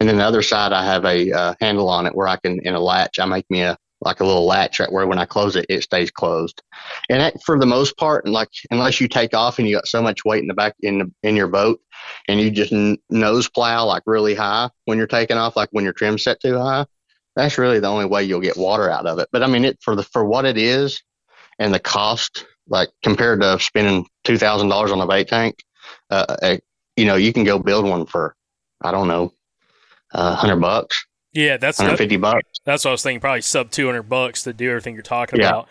And then the other side, I have a uh, handle on it where I can, in a latch, I make me a like a little latch right where when I close it, it stays closed. And that, for the most part, and like unless you take off and you got so much weight in the back in the, in your boat, and you just n- nose plow like really high when you're taking off, like when your trim's set too high, that's really the only way you'll get water out of it. But I mean, it for the for what it is, and the cost, like compared to spending two thousand dollars on a bait tank, uh, uh, you know, you can go build one for I don't know, uh, hundred bucks, Yeah, that's hundred that, fifty bucks. that's what I was thinking. Probably sub two hundred bucks to do everything you're talking Yeah. about.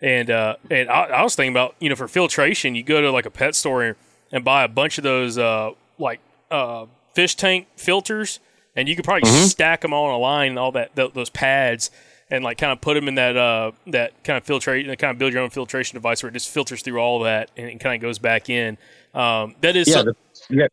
And uh, and I, I was thinking about you know for filtration, you go to like a pet store and, and buy a bunch of those uh, like uh, fish tank filters, and you could probably Mhm. stack them all in a line, and all that th- those pads, and like kind of put them in that uh, that kind of filtrate, kind of build your own filtration device where it just filters through all that and it kind of goes back in. Um, that is Yeah, some- the, yeah.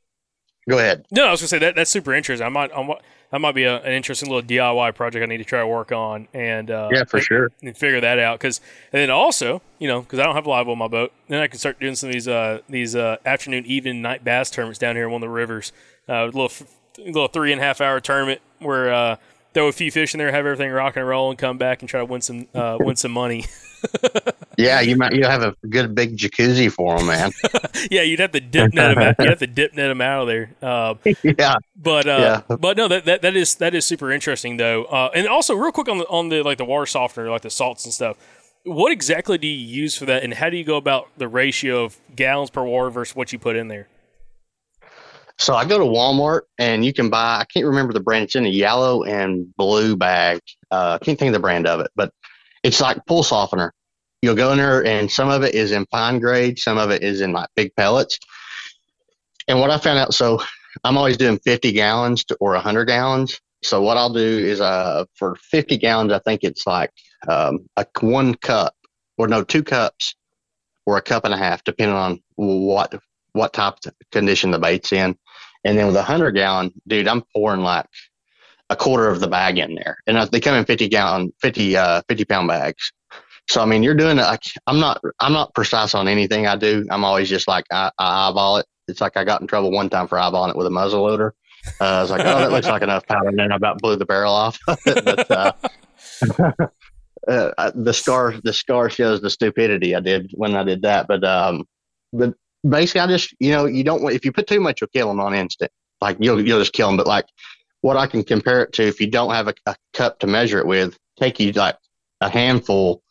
Go ahead. no, I was gonna say that that's super interesting. I might, I might that might be a, an interesting little DIY project I need to try to work on and uh, Yeah, for and- sure. and figure that out. Because and then also, you know, because I don't have live on my boat, then I can start doing some of these uh, these uh, afternoon, evening, night bass tournaments down here in one of the rivers. Uh, little little three and a half hour tournament where uh, throw a few fish in there, have everything rock and roll, and come back and try to win some uh, win some money. Yeah, you might you have a good big jacuzzi for them, man. yeah, you'd have to dip net them. Out, you'd have to dip net them out of there. Uh, yeah, But uh, Yeah. but no, that, that that is that is super interesting though. Uh, and also, real quick on the on the like the water softener, like the salts and stuff. What exactly do you use for that, and how do you go about the ratio of gallons per water versus what you put in there? So I go to Walmart and you can buy. I can't remember the brand. It's in a yellow and blue bag. Uh, I can't think of the brand of it, but it's like pool softener. You'll go in there and some of it is in fine grade, some of it is in like big pellets. And what I found out, so I'm always doing 50 gallons to, or 100 gallons. So what I'll do is, uh, for 50 gallons, I think it's like um, a one cup or no, two cups or a cup and a half, depending on what what type of condition the bait's in. And then with a hundred gallon, dude, I'm pouring like a quarter of the bag in there, and they come in fifty gallon, 50, uh, 50 pound bags. So I mean, you're doing like I'm not, I'm not precise on anything I do. I'm always just like I, I eyeball it. It's like I got in trouble one time for eyeballing it with a muzzle loader. Uh, I was like, oh, that looks like enough powder, and then I about blew the barrel off. but uh, uh, the scar, the scar shows the stupidity I did when I did that. But um, but basically, I just you know you don't want if you put too much, you'll kill them on instant. Like you'll you'll just kill them. But like what I can compare it to, if you don't have a, a cup to measure it with, take you like a handful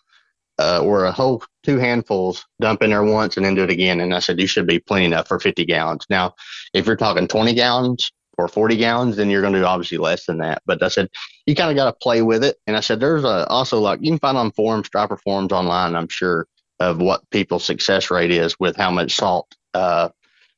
uh, or a whole two handfuls, dump in there once, and then do it again. And I said you should be plenty enough for 50 gallons. Now, if you're talking 20 gallons or 40 gallons, then you're going to do obviously less than that. But I said you kind of got to play with it. And I said there's a, also like you can find on forums, striper forums online. I'm sure of what people's success rate is with how much salt uh,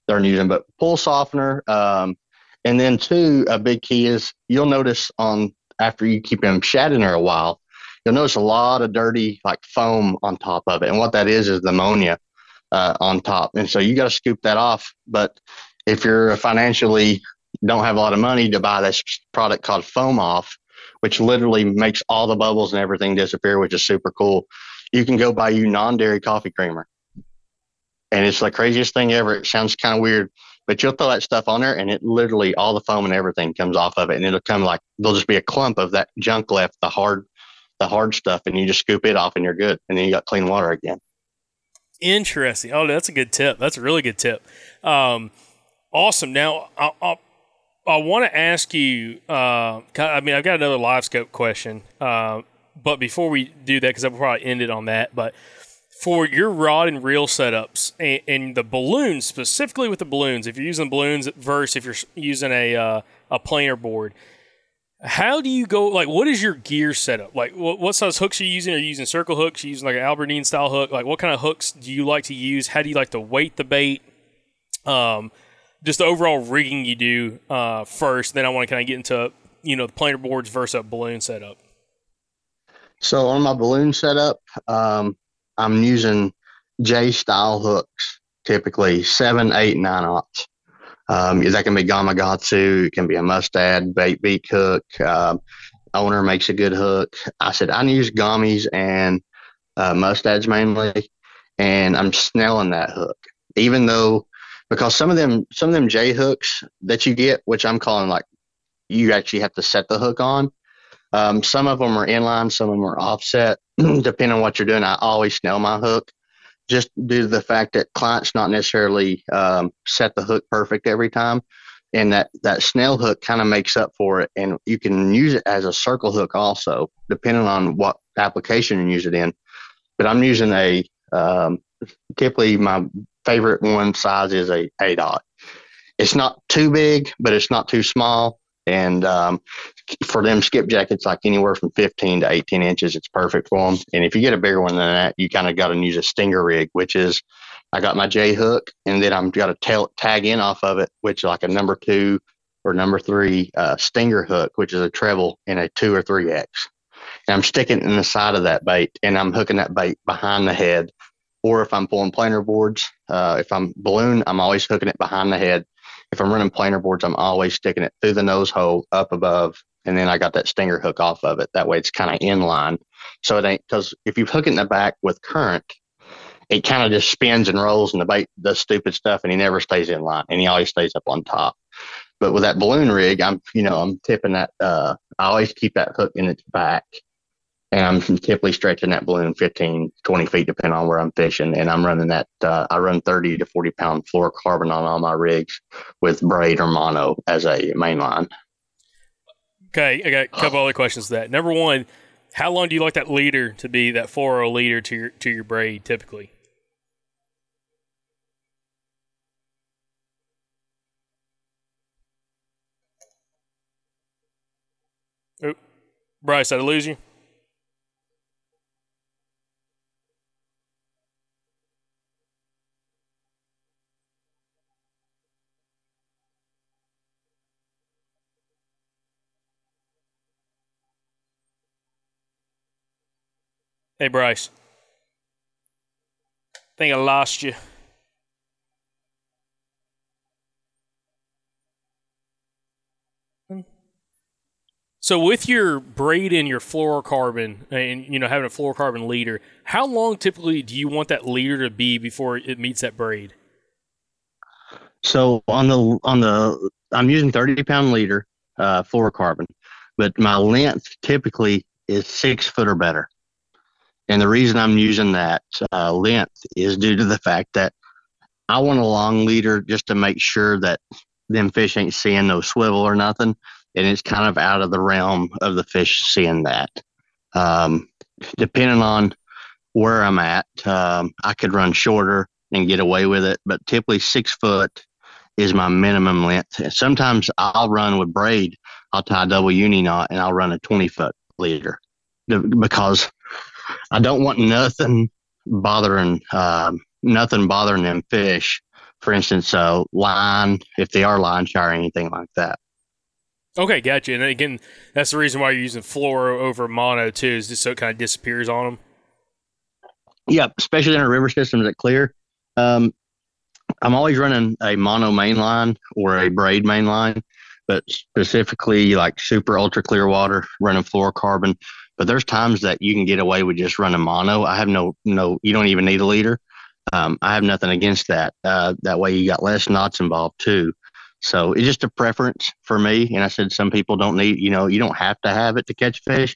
they're using. But pool softener, um, and then two, a big key is you'll notice on after you keep them shad in there a while, you'll notice a lot of dirty like foam on top of it. And what that is is the ammonia uh, on top. And so you got to scoop that off. But if you're financially don't have a lot of money to buy this product called foam off, which literally makes all the bubbles and everything disappear, which is super cool. You can go buy you non-dairy coffee creamer. And it's the craziest thing ever. It sounds kind of weird, but you'll throw that stuff on there and it literally all the foam and everything comes off of it. And it'll come like, there'll just be a clump of that junk left, the hard, the hard stuff. And you just scoop it off and you're good. And then you got clean water again. Interesting. Oh, that's a good tip. That's a really good tip. Um, awesome. Now, I, I, I want to ask you. Uh, I mean, I've got another Livescope question, uh, but before we do that, because I'll probably end it on that, but for your rod and reel setups and, and, the balloons, specifically with the balloons, if you're using balloons versus if you're using a uh, a planer board, how do you go? Like, what is your gear setup? Like, what, what size hooks are you using? Are you using circle hooks? Are you using like an Aberdeen style hook? Like, what kind of hooks do you like to use? How do you like to weight the bait? Um, just the overall rigging you do uh, first. Then I want to kind of get into you know the planer boards versus a balloon setup. So on my balloon setup, um, I'm using J style hooks, typically seven, eight, nine aughts. Um, that can be Gamakatsu, it can be a Mustad bait beak hook. Um, owner makes a good hook. I said I use gummies and uh, mustads mainly, and I'm snelling that hook. Even though, because some of them, some of them J hooks that you get, which I'm calling like, you actually have to set the hook on. Um, some of them are inline, some of them are offset. Depending on what you're doing, I always snell my hook just due to the fact that clients not necessarily um, set the hook perfect every time. And that, that snell hook kind of makes up for it. And you can use it as a circle hook also, depending on what application you use it in. But I'm using a, um, typically my favorite one size is a 8 dot. It's not too big, but it's not too small. And um, for them skipjack, it's like anywhere from 15 to 18 inches. It's perfect for them. And if you get a bigger one than that, you kind of got to use a stinger rig, which is I got my J hook, and then I'm got to tail tag in off of it, which like a number two or number three uh, stinger hook, which is a treble in a two or three X. And I'm sticking in the side of that bait, and I'm hooking that bait behind the head. Or if I'm pulling planer boards, uh, if I'm balloon, I'm always hooking it behind the head if I'm running planer boards, I'm always sticking it through the nose hole up above, and then I got that stinger hook off of it. That way, it's kind of in line. So it ain't because if you hook it in the back with current, it kind of just spins and rolls, and the bait does stupid stuff, and he never stays in line, and he always stays up on top. But with that balloon rig, I'm you know I'm tipping that. Uh, I always keep that hook in its back, and I'm typically stretching that balloon 15, 20 feet, depending on where I'm fishing. And I'm running that, uh, I run 30 to 40 pound fluorocarbon on all my rigs with braid or mono as a main line. Okay, I got a couple oh. other questions to that. Number one, how long do you like that leader to be that fluoro oh leader to your to your braid typically? Oh, Bryce, did I lose you? Hey, Bryce. I think I lost you. So with your braid and your fluorocarbon and you know having a fluorocarbon leader, how long typically do you want that leader to be before it meets that braid? So on the on the I'm using 30 pound leader uh, fluorocarbon, but my length typically is six foot or better. And the reason I'm using that uh, length is due to the fact that I want a long leader just to make sure that them fish ain't seeing no swivel or nothing. And it's kind of out of the realm of the fish seeing that. Um, depending on where I'm at, um, I could run shorter and get away with it, but typically six foot is my minimum length. Sometimes I'll run with braid. I'll tie a double uni knot and I'll run a 20 foot leader because I don't want nothing bothering um, nothing bothering them fish. For instance, uh, line if they are line shy or anything like that. Okay, gotcha. And again, that's the reason why you're using fluoro over mono too, is just so it kind of disappears on them. Yeah, especially in a river system that clear. Um, I'm always running a mono main line or a braid main line, but specifically like super ultra clear water running fluorocarbon but there's times that you can get away with just running mono. I have no no. You don't even need a leader. Um, I have nothing against that. Uh, that way you got less knots involved too. So it's just a preference for me. And I said some people don't need. You know, you don't have to have it to catch fish.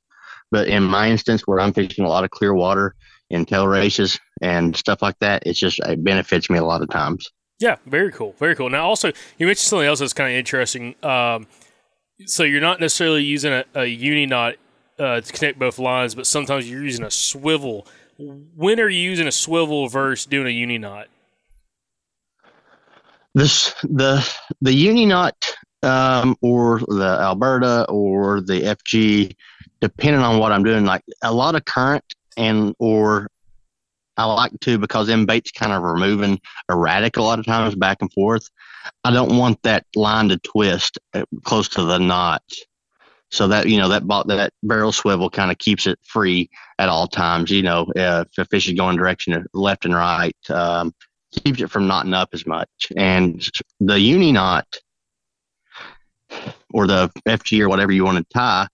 But in my instance, where I'm fishing a lot of clear water in tail races and stuff like that, it's just it benefits me a lot of times. Yeah, very cool, very cool. Now, also, you mentioned something else that's kind of interesting. Um, so you're not necessarily using a, a uni knot uh, to connect both lines, but sometimes you're using a swivel. When are you using a swivel versus doing a uni knot? This the the uni knot um, or the Alberto or the FG, depending on what I'm doing. Like a lot of current and or I like to because them baits kind of are moving erratic a lot of times back and forth. I don't want that line to twist uh, close to the knot. So that you know that that barrel swivel kind of keeps it free at all times. You know, if a fish is going direction left and right, um, keeps it from knotting up as much. And the uni knot or the FG or whatever you want to tie,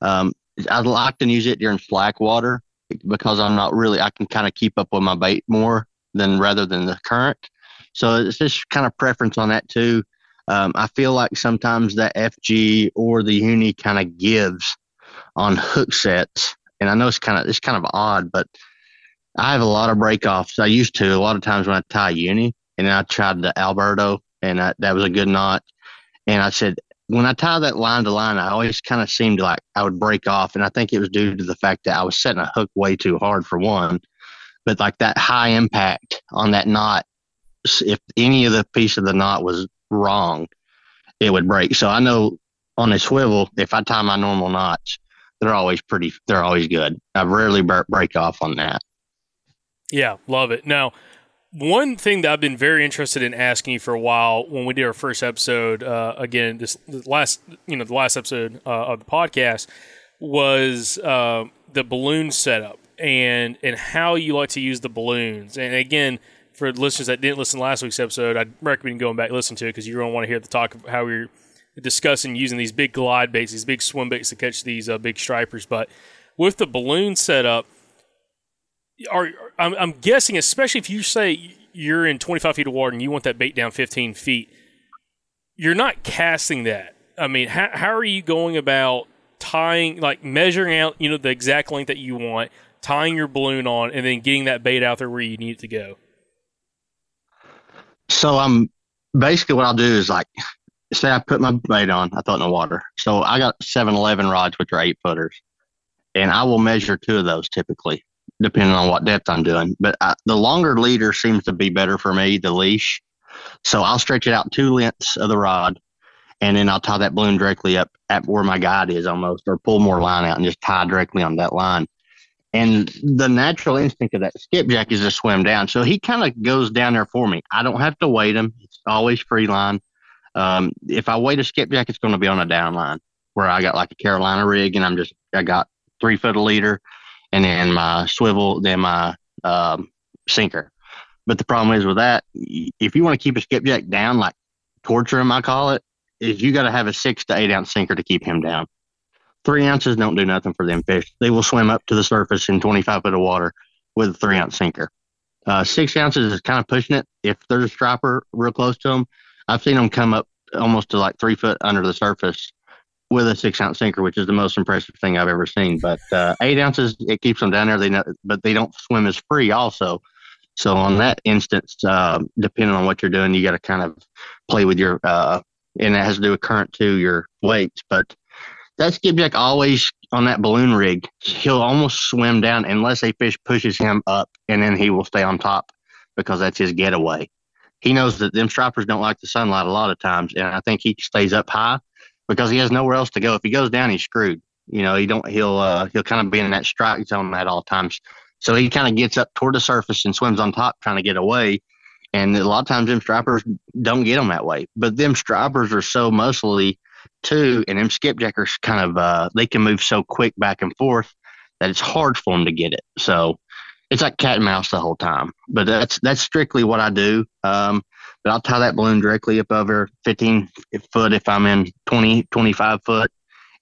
um, I like to use it during slack water because I'm not really I can kind of keep up with my bait more than rather than the current. So it's just kind of preference on that too. Um, I feel like sometimes the FG or the uni kind of gives on hook sets, and I know it's kind of it's kind of odd, but I have a lot of break offs. I used to a lot of times when I tie uni, and I tried the Alberto, and I, that was a good knot. And I said when I tie that line to line, I always kind of seemed like I would break off, and I think it was due to the fact that I was setting a hook way too hard for one, but like that high impact on that knot. If any of the piece of the knot was wrong, it would break. So I know on a swivel, if I tie my normal knots, they're always pretty. They're always good. I rarely break off on that. Yeah, love it. Now, one thing that I've been very interested in asking you for a while when we did our first episode, uh, again, this last, you know, the last episode uh, of the podcast was uh, the balloon setup and and how you like to use the balloons. And again, for listeners that didn't listen to last week's episode, I'd recommend going back and listen to it because you're going to want to hear the talk of how we're discussing using these big glide baits, these big swim baits to catch these uh, big stripers. But with the balloon setup, are I'm, I'm guessing, especially if you say you're in 25 feet of water and you want that bait down 15 feet, you're not casting that. I mean, how, how are you going about tying, like measuring out, you know, the exact length that you want, tying your balloon on, and then getting that bait out there where you need it to go? So I'm basically what I'll do is like say I put my bait on, I throw it in the water. So I got 7-Eleven rods, which are eight footers, and I will measure two of those typically, depending on what depth I'm doing. But I, the longer leader seems to be better for me, the leash. So I'll stretch it out two lengths of the rod, and then I'll tie that balloon directly up at where my guide is almost, or pull more line out and just tie directly on that line. And the natural instinct of that skipjack is to swim down. So he kind of goes down there for me. I don't have to wait him. It's always free line. Um, if I wait a skipjack, it's going to be on a down line where I got like a Carolina rig and I'm just, I got three foot of leader and then my swivel, then my um, sinker. But the problem is with that, if you want to keep a skipjack down, like torture him, I call it, is you got to have a six to eight ounce sinker to keep him down. Three ounces don't do nothing for them fish. They will swim up to the surface in 25 foot of water with a three ounce sinker. Uh, six ounces is kind of pushing it. If there's a striper real close to them, I've seen them come up almost to like three foot under the surface with a six ounce sinker, which is the most impressive thing I've ever seen. But uh, eight ounces, it keeps them down there. They know, but they don't swim as free also. So on that instance, uh, depending on what you're doing, you got to kind of play with your, uh, and it has to do with current too, your weights. But that skipjack always on that balloon rig, he'll almost swim down unless a fish pushes him up, and then he will stay on top because that's his getaway. He knows that them stripers don't like the sunlight a lot of times, and I think he stays up high because he has nowhere else to go. If he goes down, he's screwed. You know, he don't. He'll uh, he'll kind of be in that strike zone at all times. So he kind of gets up toward the surface and swims on top, trying to get away. And a lot of times, them stripers don't get them that way. But them stripers are so muscly too, and them skipjackers kind of uh, they can move so quick back and forth that it's hard for them to get it. So it's like cat and mouse the whole time. But that's that's strictly what I do. Um, but I'll tie that balloon directly up over 15 foot if I'm in 20, 25 foot,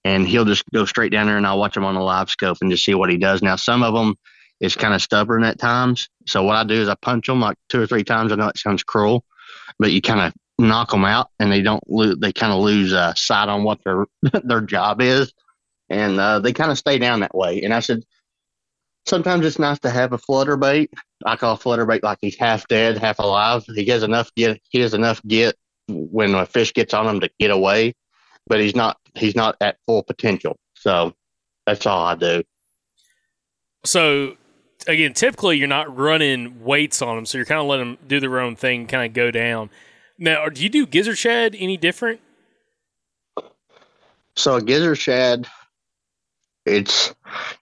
and he'll just go straight down there, and I'll watch him on the Livescope and just see what he does. Now, some of them is kind of stubborn at times. So what I do is I punch them like two or three times. I know it sounds cruel, but you kind of knock them out and they don't lose, they kind of lose uh, sight on what their, their job is. And uh, they kind of stay down that way. And I said, sometimes it's nice to have a flutter bait. I call flutter bait like he's half dead, half alive. He has enough get, he has enough get when a fish gets on him to get away, but he's not, he's not at full potential. So That's all I do. So again, typically you're not running weights on them, so you're kind of letting them do their own thing, kind of go down. Now, do you do gizzard shad any different? So gizzard shad, it's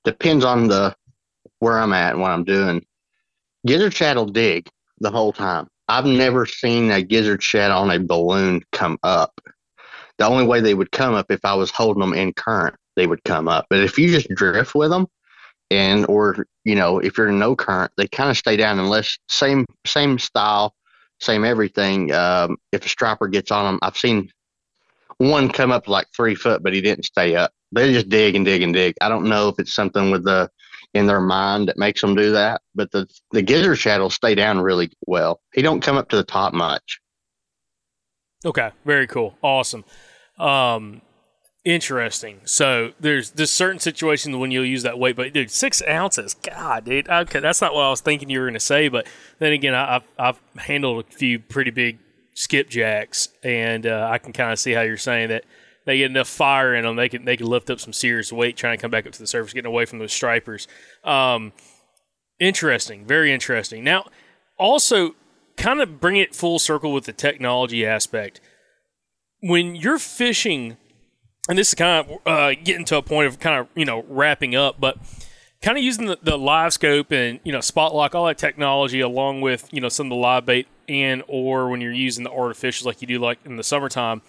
depends on the where I'm at and what I'm doing. Gizzard shad will dig the whole time. I've never seen a gizzard shad on a balloon come up. The only way they would come up if I was holding them in current, they would come up. But if you just drift with them, and or you know if you're in no current, they kind of stay down unless same same style, same everything. Um, if a striper gets on them, I've seen one come up like three foot, but he didn't stay up. They just dig and dig and dig. I don't know if it's something with the in their mind that makes them do that, but the the gizzard shad will stay down really well. He don't come up to the top much. Okay, very cool, awesome, um, interesting. So there's there's certain situations when you'll use that weight, but dude, six ounces, God, dude, okay, that's not what I was thinking you were going to say. But then again, I, I've I've handled a few pretty big skipjacks, and uh, I can kind of see how you're saying that they get enough fire in them, they can they can lift up some serious weight trying to come back up to the surface, getting away from those stripers. Um, interesting, very interesting. Now, also, kind of bring it full circle with the technology aspect. When you're fishing, and this is kind of uh, getting to a point of kind of you know wrapping up, but kind of using the, the Livescope and you know spot lock, all that technology, along with you know some of the live bait and or when you're using the artificials like you do like in the summertime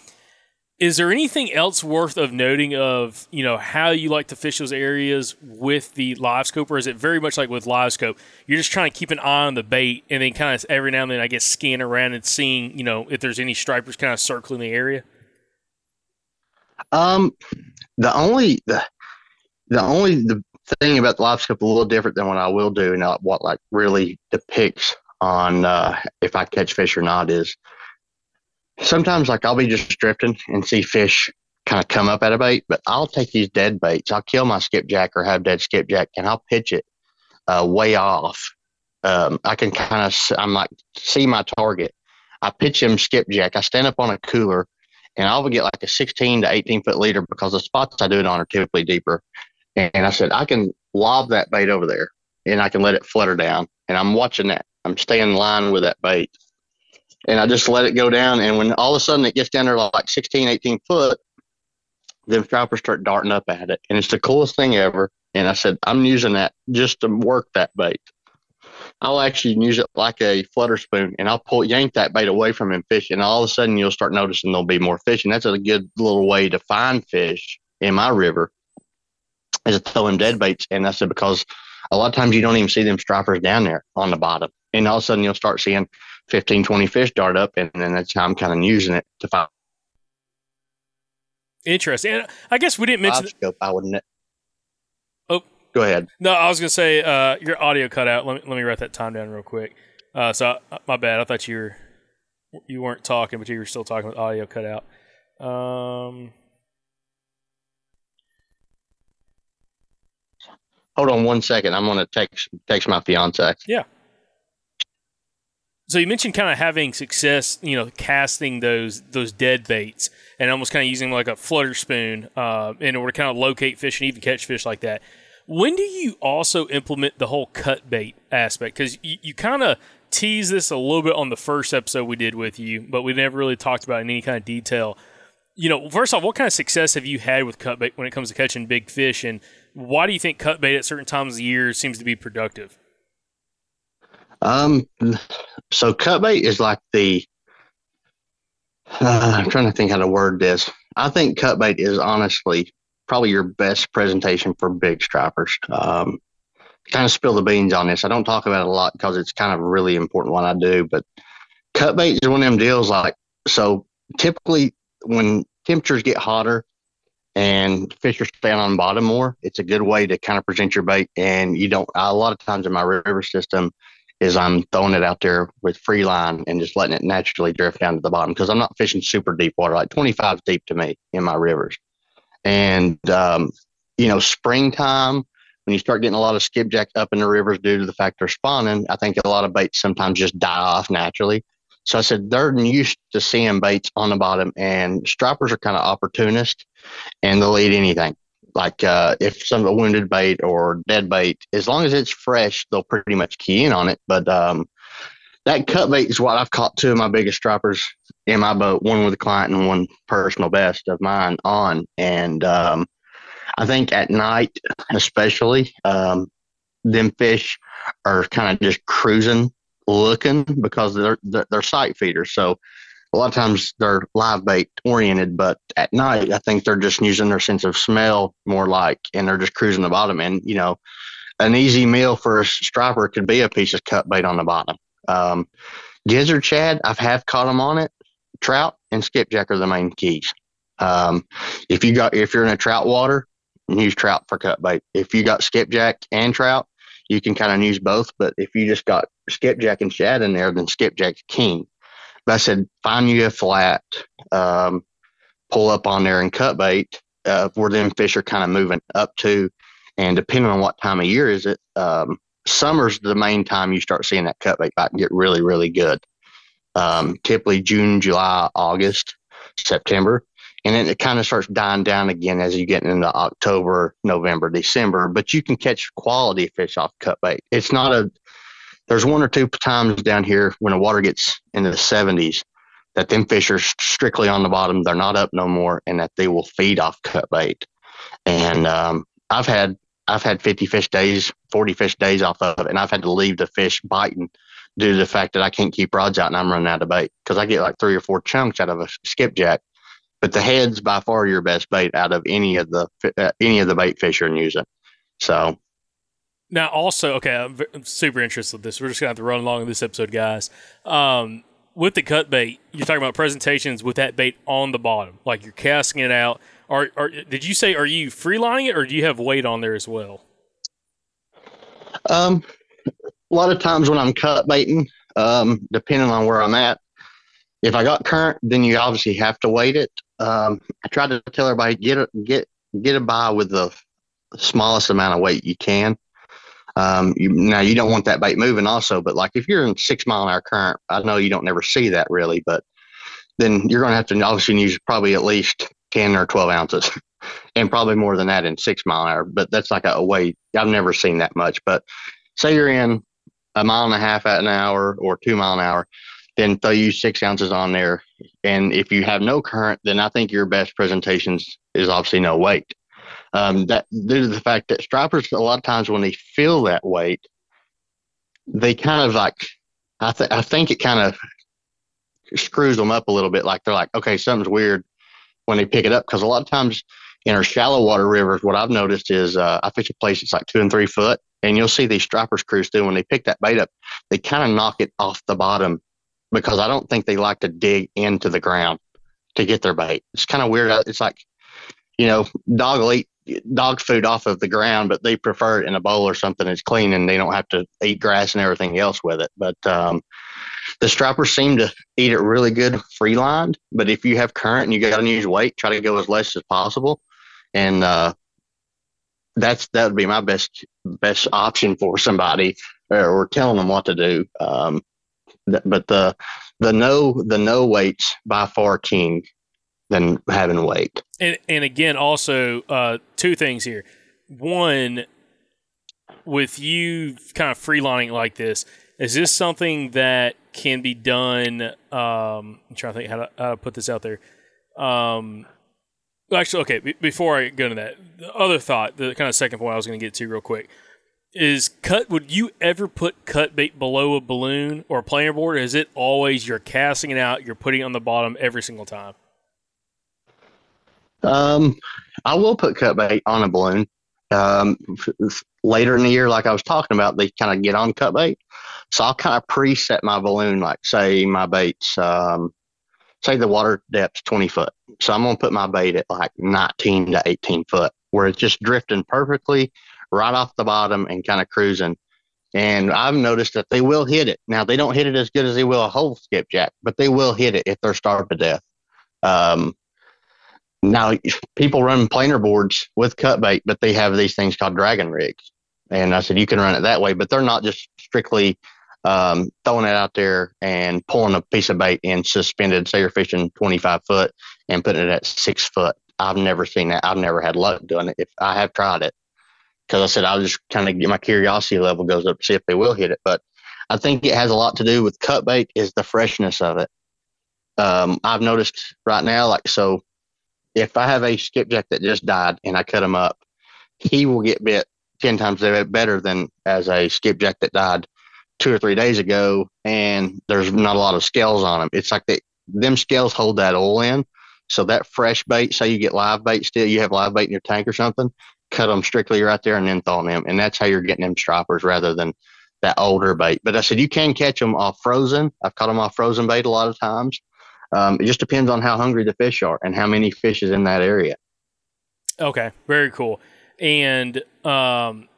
is there anything else worth of noting of you know how you like to fish those areas with the Livescope or is it very much like with Livescope you're just trying to keep an eye on the bait and then kind of every now and then i guess scan around and seeing you know if there's any stripers kind of circling the area um the only the, the only the thing about the Livescope a little different than what i will do and what like really depicts on uh, if i catch fish or not is sometimes like I'll be just drifting and see fish kind of come up at a bait, but I'll take these dead baits. I'll kill my skipjack or have dead skipjack and I'll pitch it uh, way off. Um, I can kind of, I'm like, see my target. I pitch him skipjack. I stand up on a cooler and I'll get like a 16 to 18 foot leader because the spots I do it on are typically deeper. And I said, I can lob that bait over there and I can let it flutter down. And I'm watching that. I'm staying in line with that bait and I just let it go down. And when all of a sudden it gets down there like 16, 18 foot, then stripers start darting up at it. And it's the coolest thing ever. And I said, I'm using that just to work that bait. I'll actually use it like a flutter spoon and I'll pull, yank that bait away from him fish. And all of a sudden you'll start noticing there'll be more fish. And that's a good little way to find fish in my river is to throw him dead baits. And I said, because a lot of times you don't even see them stripers down there on the bottom. And all of a sudden you'll start seeing 15, 20 fish dart up, and then that's how I'm kind of using it to find. Interesting. And I guess we didn't mention. Scope, I wouldn't. Oh, go ahead. No, I was gonna say uh, your audio cut out. Let me let me write that time down real quick. Uh, so uh, my bad. I thought you were you weren't talking, but you were still talking with audio cut out. Um, Hold on one second. I'm gonna text text my fiance. Yeah. So you mentioned kind of having success, you know, casting those those dead baits and almost kind of using like a flutter spoon uh, in order to kind of locate fish and even catch fish like that. When do you also implement the whole cut bait aspect? Because you, you kind of tease this a little bit on the first episode we did with you, but we never really talked about in any kind of detail. You know, first off, what kind of success have you had with cut bait when it comes to catching big fish, and why do you think cut bait at certain times of the year seems to be productive? Um, so cutbait is like the. Uh, I'm trying to think how to word this. I think cutbait is honestly probably your best presentation for big stripers. Um, kind of spill the beans on this. I don't talk about it a lot because it's kind of a really important one I do, but cutbait is one of them deals like so typically when temperatures get hotter and fish are staying on bottom more, it's a good way to kind of present your bait. And you don't, a lot of times in my river system, is I'm throwing it out there with free line and just letting it naturally drift down to the bottom because I'm not fishing super deep water, like 25 deep to me in my rivers. And, um, you know, springtime, when you start getting a lot of skipjack up in the rivers due to the fact they're spawning, I think a lot of baits sometimes just die off naturally. So I said they're used to seeing baits on the bottom, and stripers are kind of opportunist, and they'll eat anything. like uh, if some wounded bait or dead bait, as long as it's fresh, they'll pretty much key in on it. But um, that cut bait is what I've caught two of my biggest stripers in my boat, one with a client and one personal best of mine on. And um, I think at night, especially, um, them fish are kind of just cruising, looking because they're, they're, they're sight feeders. So a lot of times they're live bait oriented, but at night, I think they're just using their sense of smell more like, and they're just cruising the bottom. And, you know, an easy meal for a striper could be a piece of cut bait on the bottom. Um, gizzard shad, I've have caught them on it. Trout and skipjack are the main keys. Um, if you got if you're in a trout water, use trout for cut bait. If you got skipjack and trout, you can kind of use both. But if you just got skipjack and shad in there, then skipjack's king. But I said find you a flat, um, pull up on there and cut bait uh, where them fish are kind of moving up to, and depending on what time of year is it, um, summer's the main time you start seeing that cut bait bite get really, really good. Um, typically June, July, August, September. And then it kind of starts dying down again as you get into October, November, December. But you can catch quality fish off cut bait. It's not a, there's one or two times down here when the water gets into the 70s that them fish are strictly on the bottom. They're not up no more and that they will feed off cut bait. And um, I've had I've had 50 fish days, 40 fish days off of it, and I've had to leave the fish biting due to the fact that I can't keep rods out and I'm running out of bait because I get like three or four chunks out of a skipjack. But the head's by far your best bait out of any of the uh, any of the bait fish you're using. So now, also, okay, I'm, I'm super interested in this. We're just gonna have to run along in this episode, guys. Um, with the cut bait, you're talking about presentations with that bait on the bottom, like you're casting it out are, are did you say are you freelining it or do you have weight on there as well? Um, a lot of times when I'm cut baiting, um, depending on where I'm at, if I got current, then you obviously have to weight it. Um, I try to tell everybody get a, get get a by with the smallest amount of weight you can. Um, you, now you don't want that bait moving also, but like if you're in six mile an hour current, I know you don't never see that really, but then you're going to have to obviously use probably at least 10 or 12 ounces and probably more than that in six mile an hour. But that's like a, a weight. I've never seen that much. But say you're in a mile and a half at an hour or two mile an hour, then throw you six ounces on there. And if you have no current, then I think your best presentations is obviously no weight. Um, that due to the fact that stripers a lot of times when they feel that weight, they kind of like I, th- I think it kind of screws them up a little bit. Like they're like, okay, something's weird when they pick it up because a lot of times in our shallow water rivers, what I've noticed is uh, I fish a place that's like two and three foot, and you'll see these stripers cruise through. When they pick that bait up, they kind of knock it off the bottom because I don't think they like to dig into the ground to get their bait. It's kind of weird. It's like, you know, dog will eat dog food off of the ground, but they prefer it in a bowl or something that's clean and they don't have to eat grass and everything else with it. But um, the stripers seem to eat it really good free lined, but if you have current and you got to use weight, try to go as less as possible. And uh, that's that would be my best best option for somebody or, or telling them what to do. Um, th- but the the no the no weights by far king than having weight. And and again, also uh, two things here. One, with you kind of freelining like this, is this something that can be done. Um, I'm trying to think how to, how to put this out there. Um, actually, okay. B- before I go into that, the other thought, the kind of second point I was going to get to real quick is cut. Would you ever put cut bait below a balloon or a planer board? Is it always you're casting it out, you're putting it on the bottom every single time? Um, I will put cut bait on a balloon. Um, later in the year, like I was talking about, they kind of get on cut bait. So I'll kind of preset my balloon, like say my bait's, um, say the water depth's 20 foot. So I'm going to put my bait at like 19 to 18 foot where it's just drifting perfectly right off the bottom and kind of cruising. And I've noticed that they will hit it. Now they don't hit it as good as they will a whole skipjack, but they will hit it if they're starved to death. Um, now people run planer boards with cut bait, but they have these things called dragon rigs. And I said, you can run it that way, but they're not just strictly um, throwing it out there and pulling a piece of bait in suspended, say you're fishing 25 foot and putting it at six foot. I've never seen that. I've never had luck doing it. If I have tried it, because I said I'll just kind of get my curiosity level goes up to see if they will hit it. But I think it has a lot to do with cut bait is the freshness of it. Um, I've noticed right now, like so, if I have a skipjack that just died and I cut him up, he will get bit ten times better than as a skipjack that died two or three days ago, and there's not a lot of scales on them. It's like they, them scales hold that oil in. So that fresh bait, say you get live bait still, you have live bait in your tank or something, cut them strictly right there and then thaw them, and that's how you're getting them stripers rather than that older bait. But I said you can catch them off frozen. I've caught them off frozen bait a lot of times. Um, it just depends on how hungry the fish are and how many fish is in that area. Okay, very cool. And um,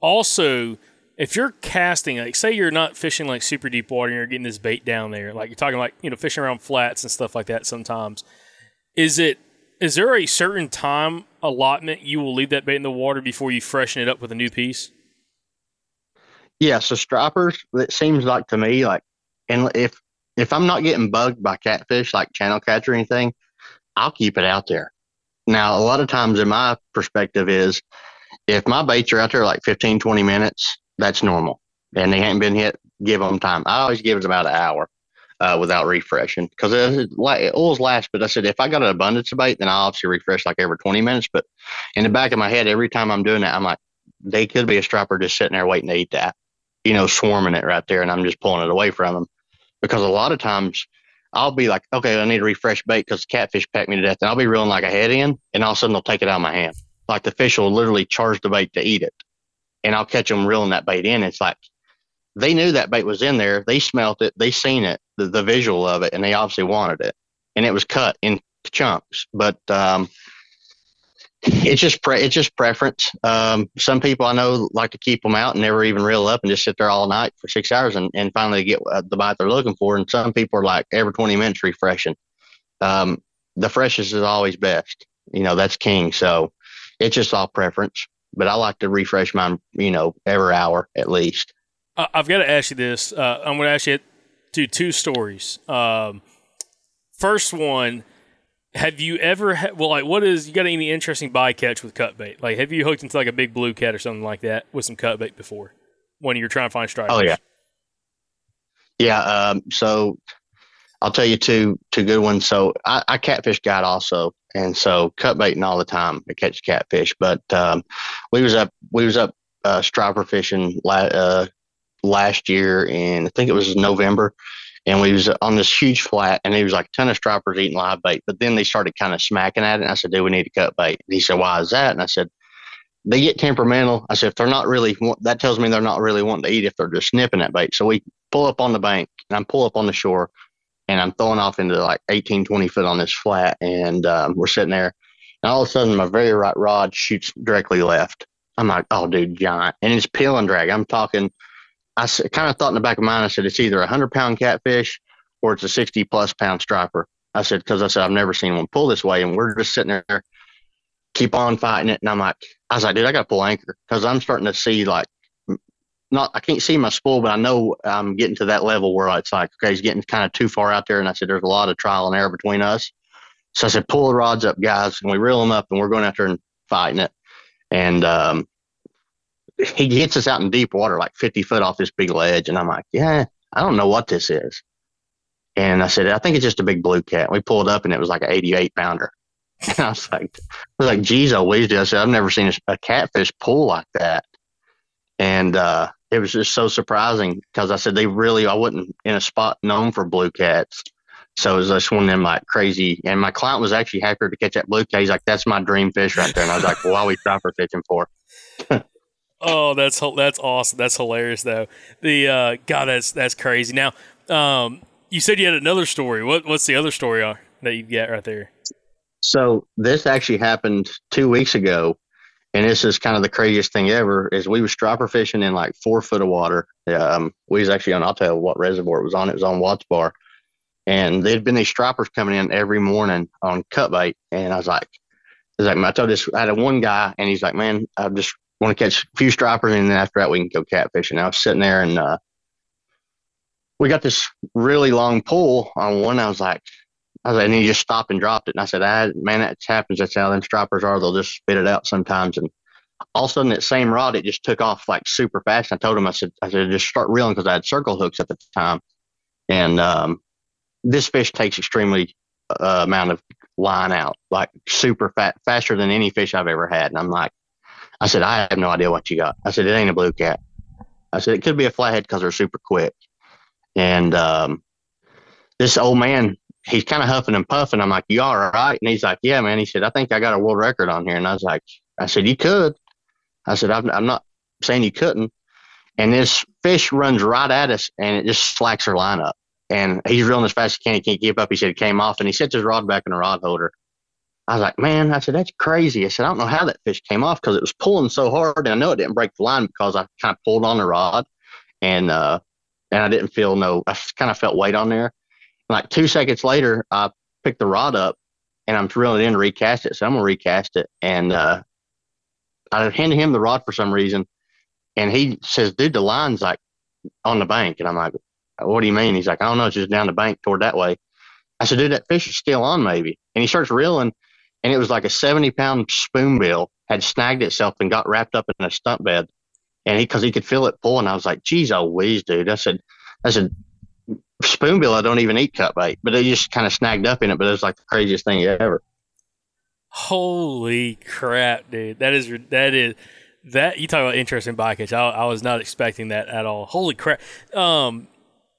also, if you're casting, like say you're not fishing like super deep water and you're getting this bait down there, like you're talking like you know fishing around flats and stuff like that. Sometimes, is it is there a certain time allotment you will leave that bait in the water before you freshen it up with a new piece? Yeah, so stripers, It seems like to me like, and if if I'm not getting bugged by catfish like channel catch or anything, I'll keep it out there. Now, a lot of times in my perspective is if my baits are out there like 15, 20 minutes, that's normal. And they haven't been hit, give them time. I always give it about an hour uh, without refreshing because it, it always lasts. But I said, if I got an abundance of bait, then I'll obviously refresh like every 20 minutes. But in the back of my head, every time I'm doing that, I'm like, they could be a striper just sitting there waiting to eat that, you know, swarming it right there. And I'm just pulling it away from them because a lot of times I'll be like, okay, I need to refresh bait because catfish pack me to death. And I'll be reeling like a head in, and all of a sudden they'll take it out of my hand. Like the fish will literally charge the bait to eat it. And I'll catch them reeling that bait in. It's like they knew that bait was in there. They smelt it. They seen it, the, the visual of it, and they obviously wanted it. And it was cut in chunks. But um, it's just pre- it's just preference. Um, some people I know like to keep them out and never even reel up and just sit there all night for six hours and, and finally get uh, the bite they're looking for. And some people are like every 20 minutes refreshing. Um, the freshest is always best. You know, that's king. So it's just all preference. But I like to refresh mine, you know, every hour at least. I've got to ask you this. Uh, I'm going to ask you to two stories. Um, first one have you ever ha- well like what is you got any interesting bycatch with cut bait like have you hooked into like a big blue cat or something like that with some cut bait before when you're trying to find stripes oh yeah yeah um, so i'll tell you two two good ones so i, I catfish guide also and so cut baiting all the time to catch catfish. But um, we was up we was up uh, striper fishing la- uh, last year in i think it was november. And we was on this huge flat and it was like a ton of stripers eating live bait. But then they started kind of smacking at it. And i said do we need to cut bait. And he said why is that? And i said they get temperamental. I said if they're not really that tells me they're not really wanting to eat if they're just snipping at bait. So we pull up on the bank and i'm pull up on the shore and i'm throwing off into like 18 20 foot on this flat and um, we're sitting there and all of a sudden my very right rod shoots directly left i'm like oh dude giant and it's peeling drag i'm talking I kind of thought in the back of my mind, I said, it's either a 100 pound catfish or it's a 60 plus pound striper. I said, because I said, I've never seen one pull this way. And we're just sitting there, keep on fighting it. And I'm like, I was like, dude, I got to pull anchor because I'm starting to see like, not, I can't see my spool, but I know I'm getting to that level where it's like, okay, he's getting kind of too far out there. And I said, there's a lot of trial and error between us. So I said, pull the rods up, guys. And we reel them up and we're going out there and fighting it. And um, he gets us out in deep water, like 50 foot off this big ledge. And I'm like, yeah, I don't know what this is. And I said, I think it's just a big blue cat. We pulled up and it was like an 88 pounder. And I was like, I was like, geez, I I said, I've never seen a catfish pull like that. And, uh, it was just so surprising because I said they really, I wasn't in a spot known for blue cats. So it was just one of them like crazy. And my client was actually happier to catch that blue cat. He's like, that's my dream fish right there. And I was like, well, why are we fishing for? Oh, that's that's awesome. That's hilarious, though. The uh, God, that's that's crazy. Now, um, you said you had another story. What what's the other story uh, that you get right there? So this actually happened two weeks ago, and this is kind of the craziest thing ever. Is we were striper fishing in like four foot of water. Um, we was actually on. I'll tell you what reservoir it was on. It was on Watts Bar, and there'd been these stripers coming in every morning on cut bait, and I was like, I was like, I told this. I had a one guy, and he's like, man, I just want to catch a few stripers, and then after that we can go catfishing. I was sitting there and uh, we got this really long pole on one. I was like, I was like, and he just stopped and dropped it. And I said, I, man, that happens. That's how them stripers are. They'll just spit it out sometimes. And all of a sudden, that same rod, it just took off like super fast. And I told him, I said, I said, just start reeling because I had circle hooks at the time. And um, this fish takes extremely uh, amount of line out, like super fat, faster than any fish I've ever had. And I'm like, I said, I have no idea what you got. I said, it ain't a blue cat. I said, it could be a flathead because they're super quick. And um, this old man, he's kind of huffing and puffing. I'm like, you all right? And he's like, yeah, man. He said, I think I got a world record on here. And I was like, I said, you could. I said, I'm, I'm not saying you couldn't. And this fish runs right at us and it just slacks her line up. And he's reeling as fast as he can. He can't keep up. He said it came off and he sets his rod back in the rod holder. I was like, man, I said, that's crazy. I said, I don't know how that fish came off because it was pulling so hard. And I know it didn't break the line because I kind of pulled on the rod and, uh, and I didn't feel no, I kind of felt weight on there. Like two seconds later, I picked the rod up and I'm reeling it in to recast it. So I'm to recast it. And, uh, I handed him the rod for some reason. And he says, dude, the line's like on the bank. And I'm like, what do you mean? He's like, I don't know. It's just down the bank toward that way. I said, dude, that fish is still on maybe. And he starts reeling and it was like a 70 pound spoonbill had snagged itself and got wrapped up in a stump bed. And he, cause he could feel it pull. And I was like, geez, oh, wheeze, dude. I said, I said, spoonbill, I don't even eat cut bait, but it just kind of snagged up in it. But it was like the craziest thing ever. Holy crap, dude. That is, that is, that you talk about interesting bycatch. I, I was not expecting that at all. Holy crap. Um,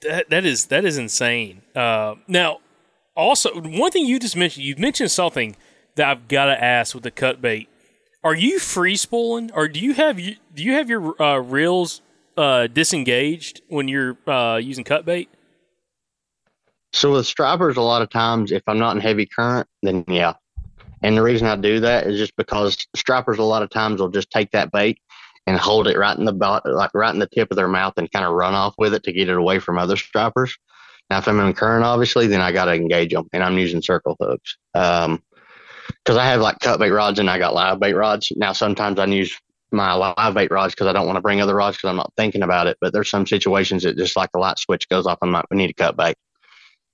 that, that is, that is insane. Uh, now also one thing you just mentioned, you mentioned something that I've got to ask with the cut bait. Are you free spooling, or do you have do you have your uh, reels uh, disengaged when you're uh, using cut bait? So with stripers, a lot of times, if I'm not in heavy current, then yeah. And the reason I do that is just because stripers a lot of times will just take that bait and hold it right in the bot, like right in the tip of their mouth and kind of run off with it to get it away from other stripers. Now, if I'm in current, obviously, then I got to engage them, and I'm using circle hooks. Um, because I have like cut bait rods and I got live bait rods. Now sometimes I use my live bait rods because I don't want to bring other rods because I'm not thinking about it. But there's some situations that just like the light switch goes off, I'm like, we need a cut bait,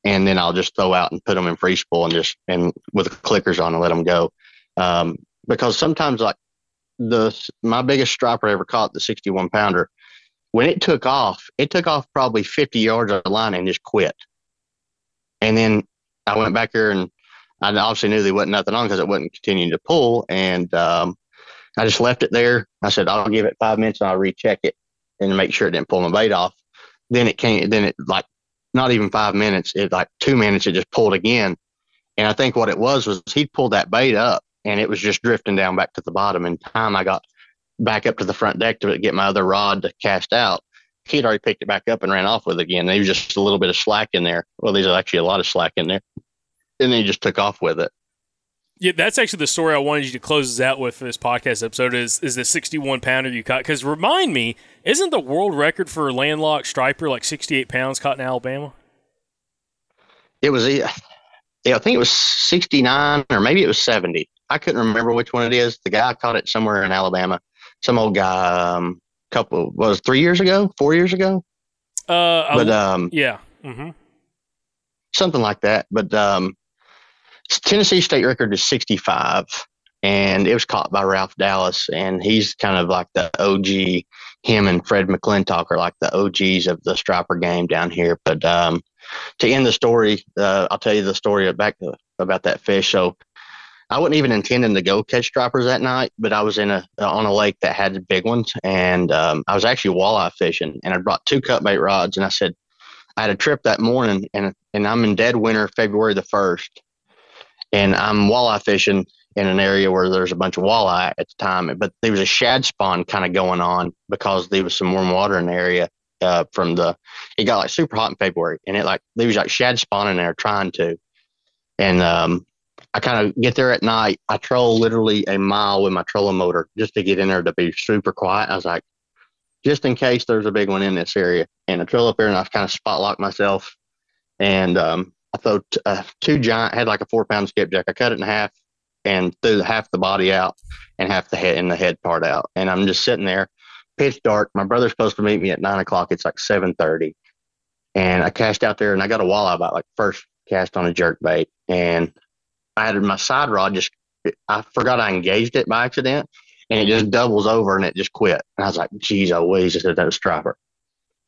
and then I'll just throw out and put them in free spool and just and with the clickers on and let them go. Um, because sometimes like the my biggest striper I ever caught, the 61 pounder, when it took off, it took off probably 50 yards of the line and just quit. And then I went back here and I obviously knew there wasn't nothing on because it wasn't continuing to pull. And um, I just left it there. I said, I'll give it five minutes and I'll recheck it and make sure it didn't pull my bait off. Then it came, then it like not even five minutes, it like two minutes, it just pulled again. And I think what it was was he pulled that bait up and it was just drifting down back to the bottom. And time I got back up to the front deck to get my other rod to cast out, he'd already picked it back up and ran off with it again. There was just a little bit of slack in there. Well, there's actually a lot of slack in there and then he just took off with it. Yeah, that's actually the story I wanted you to close this out with for this podcast episode is is the 61 pounder you caught. Because remind me, isn't the world record for landlocked striper like 68 pounds caught in Alabama? It was, yeah, I think it was 69 or maybe it was 70. I couldn't remember which one it is. The guy caught it somewhere in Alabama. Some old guy, um, couple was three years ago, four years ago. Uh, but um, yeah, mm-hmm. something like that. But um, Tennessee state record is 65, and it was caught by Ralph Dallas, and he's kind of like the OG. Him and Fred McClintock are like the OGs of the striper game down here. But um, to end the story, uh, I'll tell you the story back about that fish. So I wasn't even intending to go catch stripers that night, but I was in a on a lake that had big ones, and um, I was actually walleye fishing, and I brought two cut bait rods, and I said I had a trip that morning, and and I'm in dead winter, February the first, and I'm walleye fishing in an area where there's a bunch of walleye at the time, but there was a shad spawn kind of going on because there was some warm water in the area uh, from the. It got like super hot in February, and it like there was like shad spawning there trying to, and um, I kind of get there at night. I troll literally a mile with my trolling motor just to get in there to be super quiet. I was like, just in case there's a big one in this area, and I troll up there and I kind of spot lock myself, and um, I threw uh, two giant, had like a four pound skipjack. I cut it in half and threw half the body out and half the head and the head part out. And I'm just sitting there, pitch dark. My brother's supposed to meet me at nine o'clock. It's like seven thirty, and I cashed out there and I got a walleye about like first cast on a jerk bait, and I had my side rod just I forgot I engaged it by accident, and it just doubles over and it just quit. And I was like, "Geez, I whiz!" I said that was striper.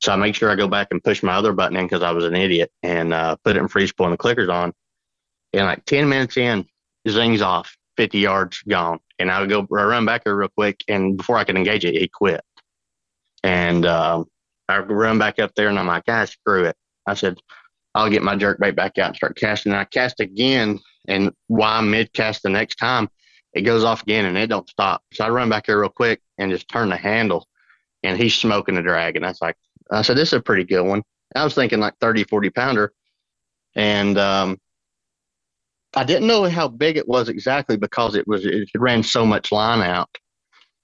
So I make sure I go back and push my other button in because I was an idiot and uh, put it in free spool and the clickers on. And like 10 minutes in, zings off, 50 yards gone. And I would go I run back there real quick. And before I could engage it, he quit. And uh, I run back up there and I'm like, guys, screw it. I said, I'll get my jerk bait back out and start casting. And I cast again. And while I'm mid cast the next time, it goes off again and it don't stop. So I run back here real quick and just turn the handle and he's smoking the drag. And I was like, I said, this is a pretty good one. I was thinking like 30, 40 pounder. And um, I didn't know how big it was exactly because it was it ran so much line out.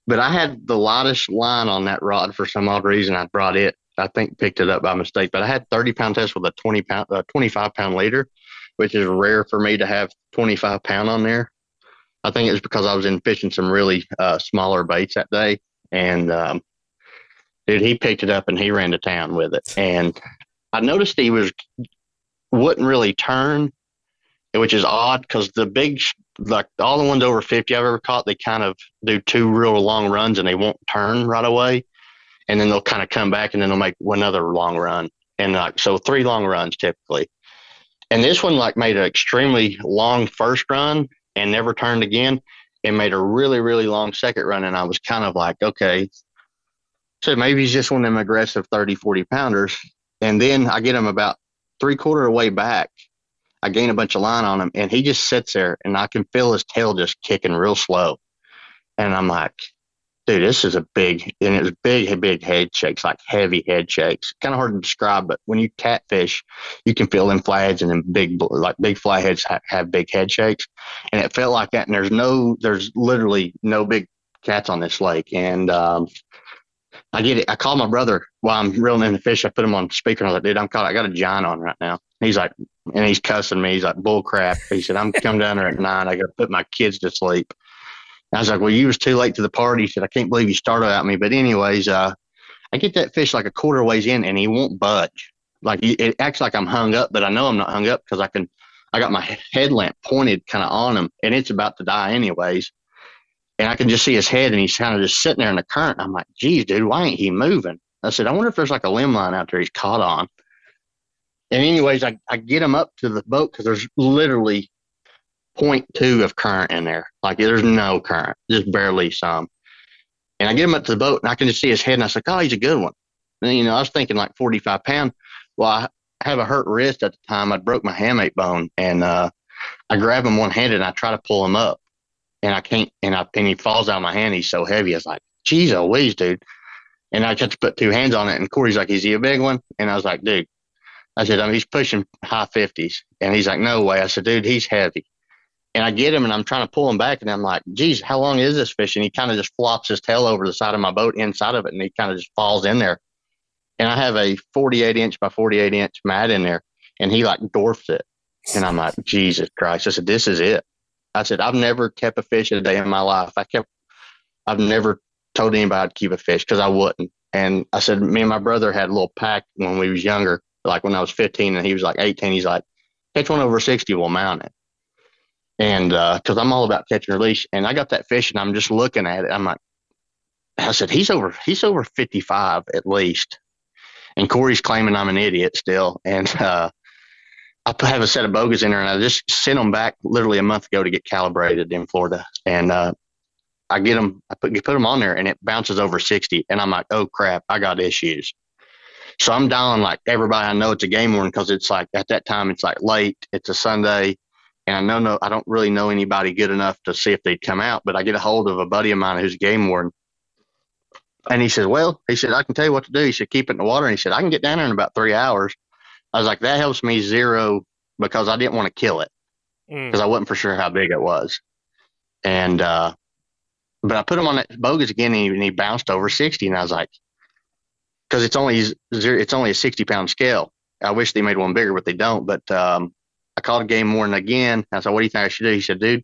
But I had the lightest line on that rod for some odd reason. I brought it. I think picked it up by mistake. But I had 30 pound test with a 20 pound, uh, 25 pound leader, which is rare for me to have 25 pound on there. I think it was because I was in fishing some really uh, smaller baits that day, and um, dude, he picked it up and he ran to town with it. And I noticed he was wouldn't really turn, which is odd because the big like all the ones over 50 I've ever caught, they kind of do two real long runs and they won't turn right away. And then they'll kind of come back and then they'll make another long run. And like, so three long runs typically. And this one like made an extremely long first run and never turned again and made a really, really long second run. And I was kind of like, okay, so maybe he's just one of them aggressive 30, 40 pounders. And then I get him about three quarter of the way back. I gain a bunch of line on him and he just sits there and I can feel his tail just kicking real slow. And I'm like, dude, this is a big, and it was big, big head shakes, like heavy head shakes. Kind of hard to describe, but when you catfish, you can feel them flatheads and then big, like big flatheads ha- have big head shakes. And it felt like that. And there's no, there's literally no big cats on this lake. And, um, I get it. I called my brother while I'm reeling in the fish. I put him on speaker. And I was like, dude, I'm caught. I got a giant on right now. He's like, and he's cussing me. He's like, bull crap. He said, I'm coming down there at nine. I got to put my kids to sleep. And I was like, well, you was too late to the party. He said, I can't believe you started at me. But anyways, uh, I get that fish like a quarter ways in and he won't budge. Like it acts like I'm hung up, but I know I'm not hung up because I can, I got my headlamp pointed kind of on him and it's about to die anyways and I can just see his head, and he's kind of just sitting there in the current. I'm like, geez, dude, why ain't he moving? I said, I wonder if there's like a limb line out there he's caught on. And anyways, I, I get him up to the boat because there's literally 0.2 of current in there. Like there's no current, just barely some. And I get him up to the boat, and I can just see his head, and I like, oh, he's a good one. And you know, I was thinking like 45 pound. Well, I have a hurt wrist at the time. I broke my hamate bone, and uh, I grab him one handed, and I try to pull him up and I can't, and I and he falls out of my hand. He's so heavy. It's like, geez, Louise, dude. And I just put two hands on it, and Corey's like, "Is he a big one?" And I was like, "Dude," I said, I mean, "He's pushing high fifties. And he's like, "No way." I said, "Dude, he's heavy." And I get him, and I'm trying to pull him back, and I'm like, "Geez, how long is this fish?" And he kind of just flops his tail over the side of my boat, inside of it, and he kind of just falls in there. And I have a 48 inch by 48 inch mat in there, and he like dwarfs it. And I'm like, Jesus Christ! I said, "This is it." I said, I've never kept a fish a day in my life. I kept, I've never told anybody to keep a fish because I wouldn't. And I said, me and my brother had a little pack when we was younger, like when I was 15 and he was like 18. He's like, catch one over 60, we'll mount it. And because uh, I'm all about catch and release, and I got that fish and I'm just looking at it. I'm like, I said, he's over, he's over 55 at least. And Corey's claiming I'm an idiot still. And uh, I have a set of bogas in there, and I just sent them back literally a month ago to get calibrated in Florida. And uh, I get them, I put, put them on there, and it bounces over 60. And I'm like, oh crap, I got issues. So I'm dialing like everybody I know it's a game warden because it's like at that time it's like late, it's a Sunday, and I know no, I don't really know anybody good enough to see if they'd come out. But I get a hold of a buddy of mine who's a game warden, and he says, well, he said I can tell you what to do. He said keep it in the water, and he said I can get down there in about three hours. I was like, that helps me zero because I didn't want to kill it because mm. I wasn't for sure how big it was. And, uh, but I put him on that bogus again and he, and he bounced over 60. And I was like, because it's only zero, it's only a 60 pound scale. I wish they made one bigger, but they don't. But um, I called a game warden again. I said, what do you think I should do? He said, dude,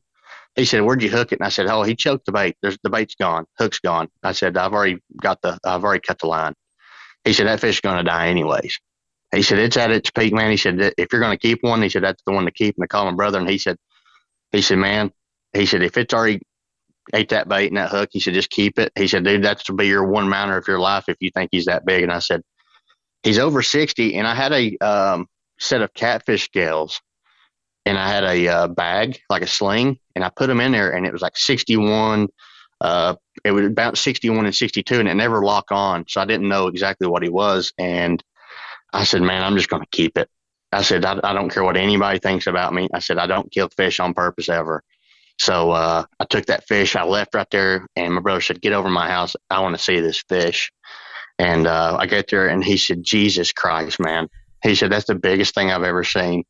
he said, where'd you hook it? And I said, oh, he choked the bait. There's the bait's gone. Hook's gone. I said, I've already got the, I've already cut the line. He said, that fish is going to die anyways. He said it's at its peak, man. He said if you're going to keep one, he said that's the one to keep. And I called my brother, and he said, he said, man, he said if it's already ate that bait and that hook, he said just keep it. He said, dude, that's to be your one mounter of your life if you think he's that big. And I said, he's over sixty. And I had a um, set of catfish scales, and I had a uh, bag like a sling, and I put them in there, and it was like sixty one. Uh, it was about 61 and 62 and it never locked on. So I didn't know exactly what he was. And I said, man, I'm just going to keep it. I said, I, I, don't care what anybody thinks about me. I said, I don't kill fish on purpose ever. So uh, I took that fish, I left right there, and my brother said, Get over my house. I want to see this fish. And uh, I get there, and he said, Jesus Christ, man. He said, That's the biggest thing I've ever seen.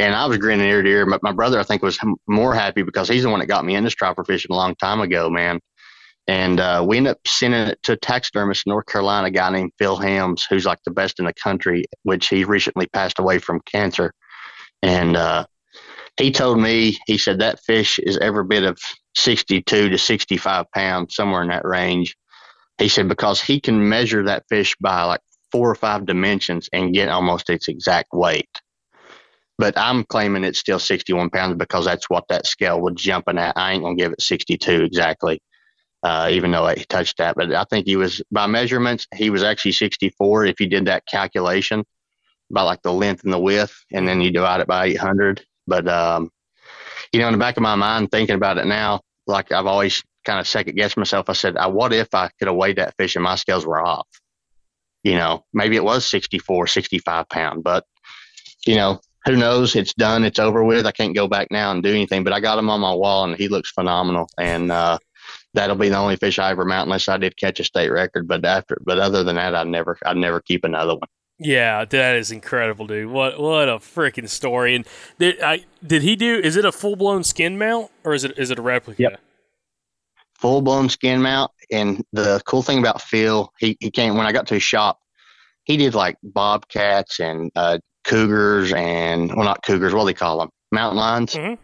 And I was grinning ear to ear. But my brother, I think, was more happy because he's the one that got me into striper fishing a long time ago, man. And uh, we ended up sending it to a taxidermist in North Carolina, a guy named Phil Hams, who's like the best in the country, which he recently passed away from cancer. And uh, he told me, he said that fish is every bit of 62 to 65 pounds, somewhere in that range. He said because he can measure that fish by like four or five dimensions and get almost its exact weight. But I'm claiming it's still 61 pounds because that's what that scale was jumping at. I ain't gonna give it 62 exactly uh, even though he touched that. But I think he was, by measurements, he was actually 64 if you did that calculation by like the length and the width, and then you divide it by 800. But, um, you know, in the back of my mind, thinking about it now, like I've always kind of second guessed myself. I said, I, what if I could have weighed that fish and my scales were off? You know, maybe it was 64, 65 pound, but, you know, who knows? It's done. It's over with. I can't go back now and do anything, but I got him on my wall and he looks phenomenal. And, uh, that'll be the only fish I ever mount unless I did catch a state record. But after, but other than that, I never, I'd never keep another one. Yeah, that is incredible, dude. What what a freaking story! And did I did he do? Is it a full blown skin mount or is it is it a replica? Yep. Full blown skin mount. And the cool thing about Phil, he he came when I got to his shop. He did like bobcats and uh, cougars and well, not cougars. What do they call them? Mountain lions. Mm-hmm.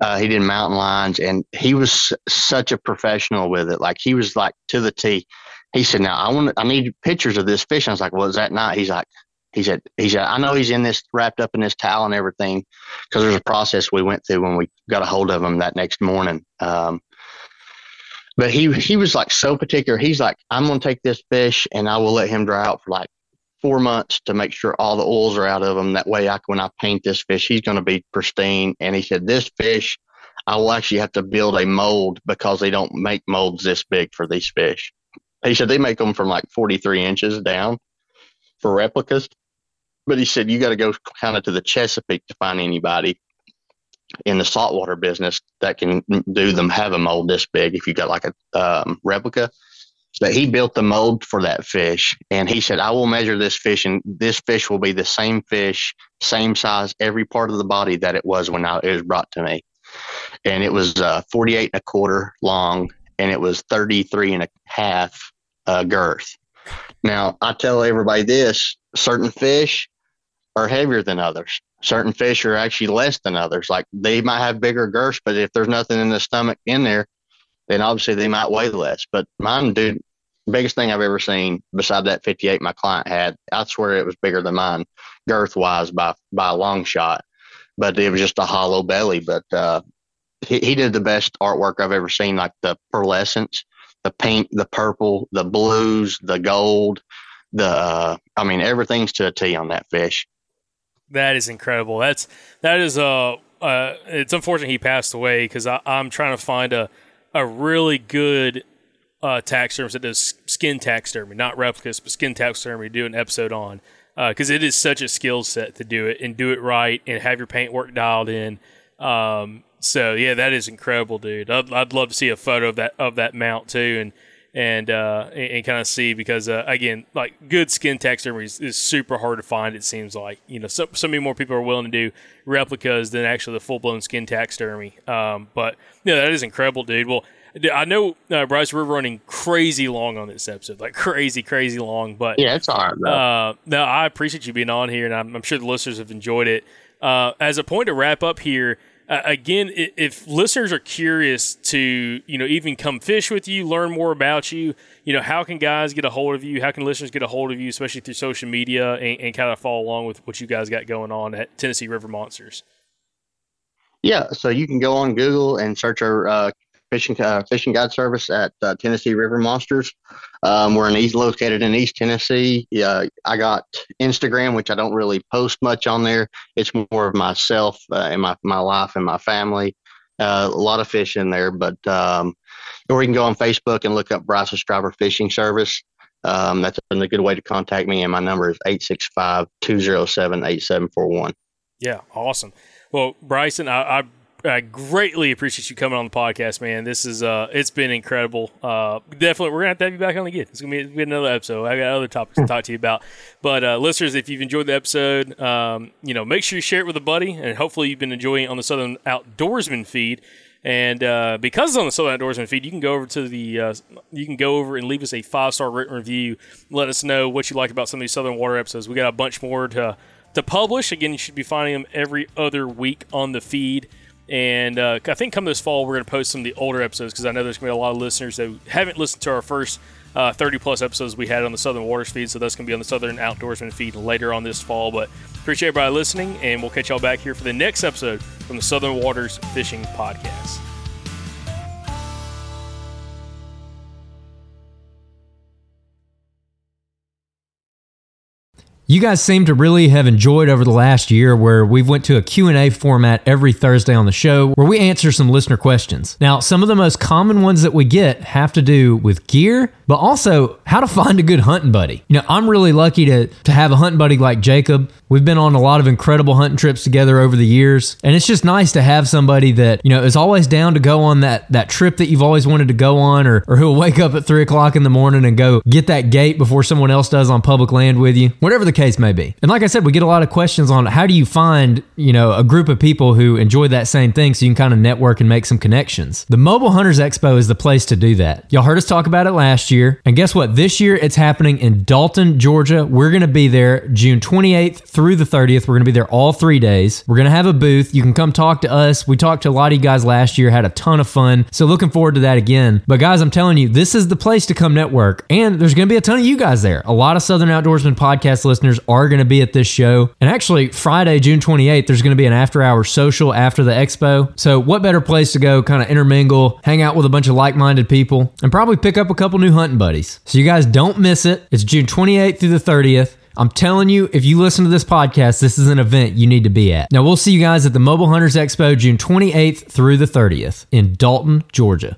Uh, he did mountain lions, and he was such a professional with it. Like he was like to the T. He said, "Now I want, I need pictures of this fish." I was like, "Well, is that not?" He's like, he said, he said, I know he's in this wrapped up in this towel and everything, because there's a process we went through when we got a hold of him that next morning. Um, but he he was like so particular. He's like, I'm gonna take this fish and I will let him dry out for like four months to make sure all the oils are out of them. That way, I, when I paint this fish, he's going to be pristine. And he said, this fish, I will actually have to build a mold because they don't make molds this big for these fish. He said they make them from like 43 inches down for replicas. But he said, you got to go kind of to the Chesapeake to find anybody in the saltwater business that can do them have a mold this big if you got like a um, replica but he built the mold for that fish. And he said i will measure this fish and this fish will be the same fish same size every part of the body that it was when I, it was brought to me. And it was uh, 48 and a quarter long and it was 33 and a half uh, girth. Now i tell everybody this certain fish are heavier than others. Certain fish are actually less than others. Like they might have bigger girths but if there's nothing in the stomach in there then obviously they might weigh less. But mine, dude, biggest thing I've ever seen beside that 58 my client had. I swear it was bigger than mine, girth wise by by a long shot. But it was just a hollow belly. But uh, he, he did the best artwork I've ever seen, like the pearlescence, the pink, the purple, the blues, the gold, the uh, I mean everything's to a T on that fish. That is incredible. That's that is uh, uh it's unfortunate he passed away because I'm trying to find a a really good uh, taxidermist that does skin taxidermy, not replicas, but skin taxidermy, do an episode on because uh, it is such a skill set to do it and do it right and have your paint work dialed in. Um, so yeah, that is incredible, dude. I'd, I'd love to see a photo of that of that mount too, and and uh, and, and kind of see because uh, again, like good skin taxidermy is, is, super hard to find. It seems like you know so, so many more people are willing to do replicas than actually the full blown skin taxidermy. Um, but yeah, that is incredible, dude. Well, I know, uh, Bryce, we're running crazy long on this episode, like crazy, crazy long. But yeah, it's all right. Uh, no, I appreciate you being on here, and I'm, I'm sure the listeners have enjoyed it. Uh, as a point to wrap up here, uh, again, if listeners are curious to, you know, even come fish with you, learn more about you, you know, how can guys get a hold of you? How can listeners get a hold of you, especially through social media and, and kind of follow along with what you guys got going on at Tennessee River Monsters? Yeah, so you can go on Google and search our uh, fishing uh, fishing guide service at uh, Tennessee River Monsters. Um, we're in East, located in East Tennessee. Yeah, I got Instagram, which I don't really post much on there. It's more of myself uh, and my my life and my family. Uh, a lot of fish in there, but um, or you can go on Facebook and look up Bryce Striper Fishing Service. Um, that's a good way to contact me, and my number is 865 207 8741. Yeah, awesome. Well, Bryson, I, I I greatly appreciate you coming on the podcast, man. This is uh, it's been incredible. Uh, definitely, we're gonna have to have you back on again. It's gonna be, be another episode. I got other topics to talk to you about. But uh, listeners, if you've enjoyed the episode, um, you know, make sure you share it with a buddy, and hopefully you've been enjoying it on the Southern Outdoorsman feed. And uh, because it's on the Southern Outdoorsman feed, you can go over to the uh, you can go over and leave us a five star written review. Let us know what you like about some of these Southern Water episodes. We got a bunch more to to publish. Again, you should be finding them every other week on the feed. And uh, I think come this fall, we're going to post some of the older episodes because I know there's going to be a lot of listeners that haven't listened to our first uh, 30 plus episodes we had on the Southern Waters feed. So that's going to be on the Southern Outdoorsman feed later on this fall. But appreciate everybody listening, and we'll catch y'all back here for the next episode from the Southern Waters Fishing Podcast. You guys seem to really have enjoyed over the last year where we've went to a Q&A format every Thursday on the show where we answer some listener questions. Now, some of the most common ones that we get have to do with gear, but also how to find a good hunting buddy. You know, I'm really lucky to to have a hunting buddy like Jacob. We've been on a lot of incredible hunting trips together over the years, and it's just nice to have somebody that, you know, is always down to go on that that trip that you've always wanted to go on or, or who'll wake up at three o'clock in the morning and go get that gate before someone else does on public land with you. Whatever the case may be. And like I said, we get a lot of questions on how do you find, you know, a group of people who enjoy that same thing so you can kind of network and make some connections. The Mobile Hunters Expo is the place to do that. Y'all heard us talk about it last year. And guess what? This year it's happening in Dalton, Georgia. We're going to be there June 28th through the 30th. We're going to be there all three days. We're going to have a booth. You can come talk to us. We talked to a lot of you guys last year, had a ton of fun. So looking forward to that again. But guys, I'm telling you, this is the place to come network. And there's going to be a ton of you guys there. A lot of Southern Outdoorsman podcast listeners are going to be at this show. And actually, Friday, June 28th, there's going to be an after hour social after the expo. So, what better place to go kind of intermingle, hang out with a bunch of like minded people, and probably pick up a couple new hunting buddies. So, you guys don't miss it. It's June 28th through the 30th. I'm telling you, if you listen to this podcast, this is an event you need to be at. Now, we'll see you guys at the Mobile Hunters Expo June 28th through the 30th in Dalton, Georgia.